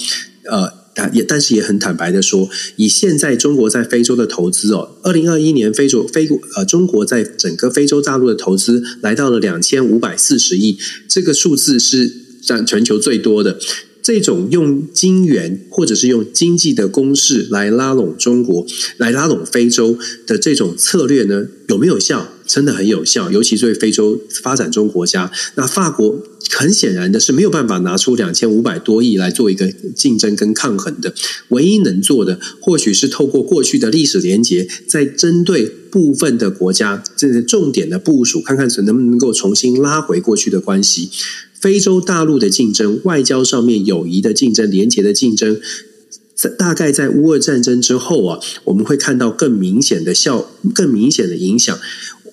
呃。也，但是也很坦白的说，以现在中国在非洲的投资哦，二零二一年非洲非呃中国在整个非洲大陆的投资来到了两千五百四十亿，这个数字是占全球最多的。这种用金元或者是用经济的攻势来拉拢中国、来拉拢非洲的这种策略呢，有没有效？真的很有效，尤其对非洲发展中国家。那法国很显然的是没有办法拿出两千五百多亿来做一个竞争跟抗衡的，唯一能做的或许是透过过去的历史连结，在针对部分的国家，这是重点的部署，看看能不能够重新拉回过去的关系。非洲大陆的竞争，外交上面友谊的竞争，连结的竞争，在大概在乌俄战争之后啊，我们会看到更明显的效，更明显的影响。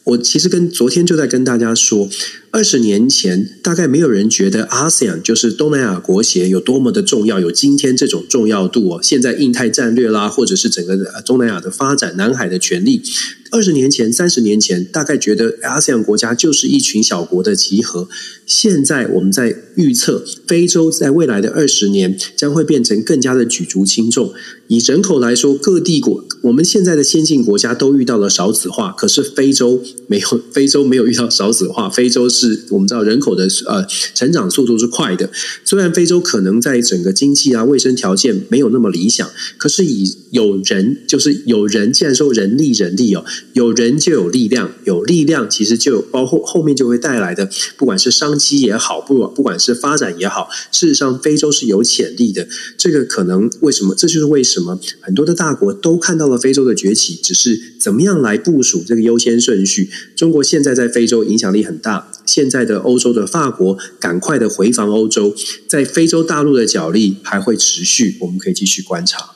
我其实跟昨天就在跟大家说。二十年前，大概没有人觉得 ASEAN 就是东南亚国协有多么的重要，有今天这种重要度哦。现在印太战略啦，或者是整个东南亚的发展、南海的权力，二十年前、三十年前，大概觉得 ASEAN 国家就是一群小国的集合。现在我们在预测，非洲在未来的二十年将会变成更加的举足轻重。以人口来说，各地国我们现在的先进国家都遇到了少子化，可是非洲没有，非洲没有遇到少子化，非洲是。是我们知道人口的呃成长速度是快的，虽然非洲可能在整个经济啊卫生条件没有那么理想，可是以有人就是有人，既然说人力人力哦，有人就有力量，有力量其实就包括后面就会带来的，不管是商机也好，不管不管是发展也好，事实上非洲是有潜力的。这个可能为什么？这就是为什么很多的大国都看到了非洲的崛起，只是怎么样来部署这个优先顺序。中国现在在非洲影响力很大。现在的欧洲的法国，赶快的回防欧洲，在非洲大陆的角力还会持续，我们可以继续观察。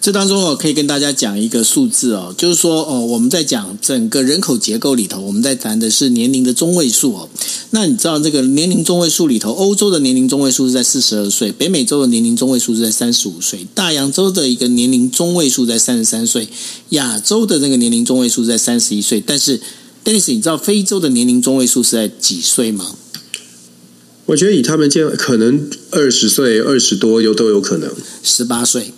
这当中哦，可以跟大家讲一个数字哦，就是说哦，我们在讲整个人口结构里头，我们在谈的是年龄的中位数哦。那你知道这个年龄中位数里头，欧洲的年龄中位数是在四十二岁，北美洲的年龄中位数是在三十五岁，大洋洲的一个年龄中位数在三十三岁，亚洲的那个年龄中位数在三十一岁，但是。Dennis，你知道非洲的年龄中位数是在几岁吗？我觉得以他们这样，可能二十岁、二十多有都有可能。十八岁。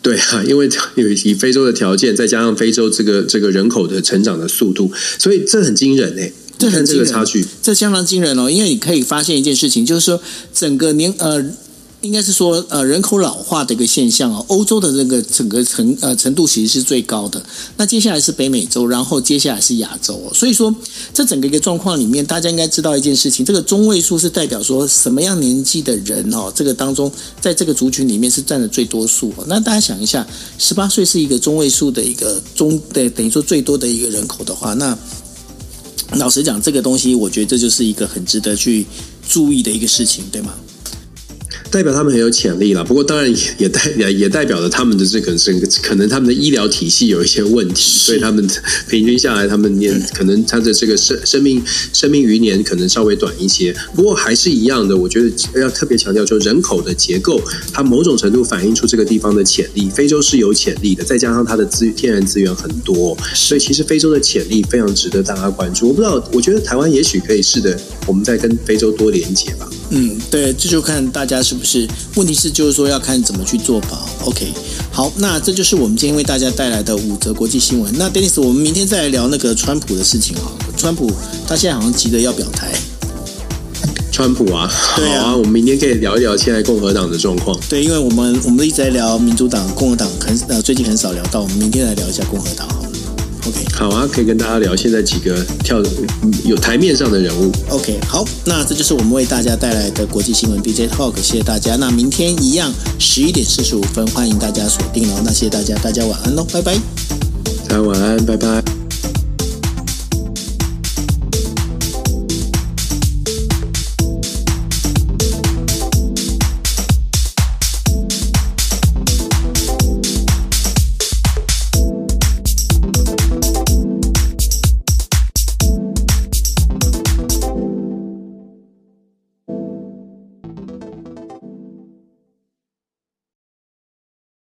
对啊，因为以非洲的条件，再加上非洲这个这个人口的成长的速度，所以这很惊人哎。这很惊人，这个差距，这相当惊人哦。因为你可以发现一件事情，就是说整个年呃。应该是说，呃，人口老化的一个现象哦。欧洲的这个整个程呃程度其实是最高的。那接下来是北美洲，然后接下来是亚洲。所以说，这整个一个状况里面，大家应该知道一件事情：这个中位数是代表说什么样年纪的人哦？这个当中，在这个族群里面是占了最多数。那大家想一下，十八岁是一个中位数的一个中的等于说最多的一个人口的话，那老实讲，这个东西我觉得这就是一个很值得去注意的一个事情，对吗？代表他们很有潜力了，不过当然也也代表也代表了他们的这个是可能他们的医疗体系有一些问题，所以他们平均下来，他们年可能他的这个生生命生命余年可能稍微短一些。不过还是一样的，我觉得要特别强调，就人口的结构，它某种程度反映出这个地方的潜力。非洲是有潜力的，再加上它的资天然资源很多，所以其实非洲的潜力非常值得大家关注。我不知道，我觉得台湾也许可以试着我们再跟非洲多连接吧。嗯，对，这就看大家是不是。问题是，就是说要看怎么去做吧。OK，好，那这就是我们今天为大家带来的五则国际新闻。那 Dennis，我们明天再来聊那个川普的事情啊。川普他现在好像急着要表态。川普啊，对啊，好啊，我们明天可以聊一聊现在共和党的状况。对，因为我们我们都一直在聊民主党、共和党，很呃最近很少聊到，我们明天来聊一下共和党。OK，好啊，可以跟大家聊现在几个跳有台面上的人物。OK，好，那这就是我们为大家带来的国际新闻 DJ Talk，谢谢大家。那明天一样十一点四十五分，欢迎大家锁定哦。那谢谢大家，大家晚安喽，拜拜。大家晚安，拜拜。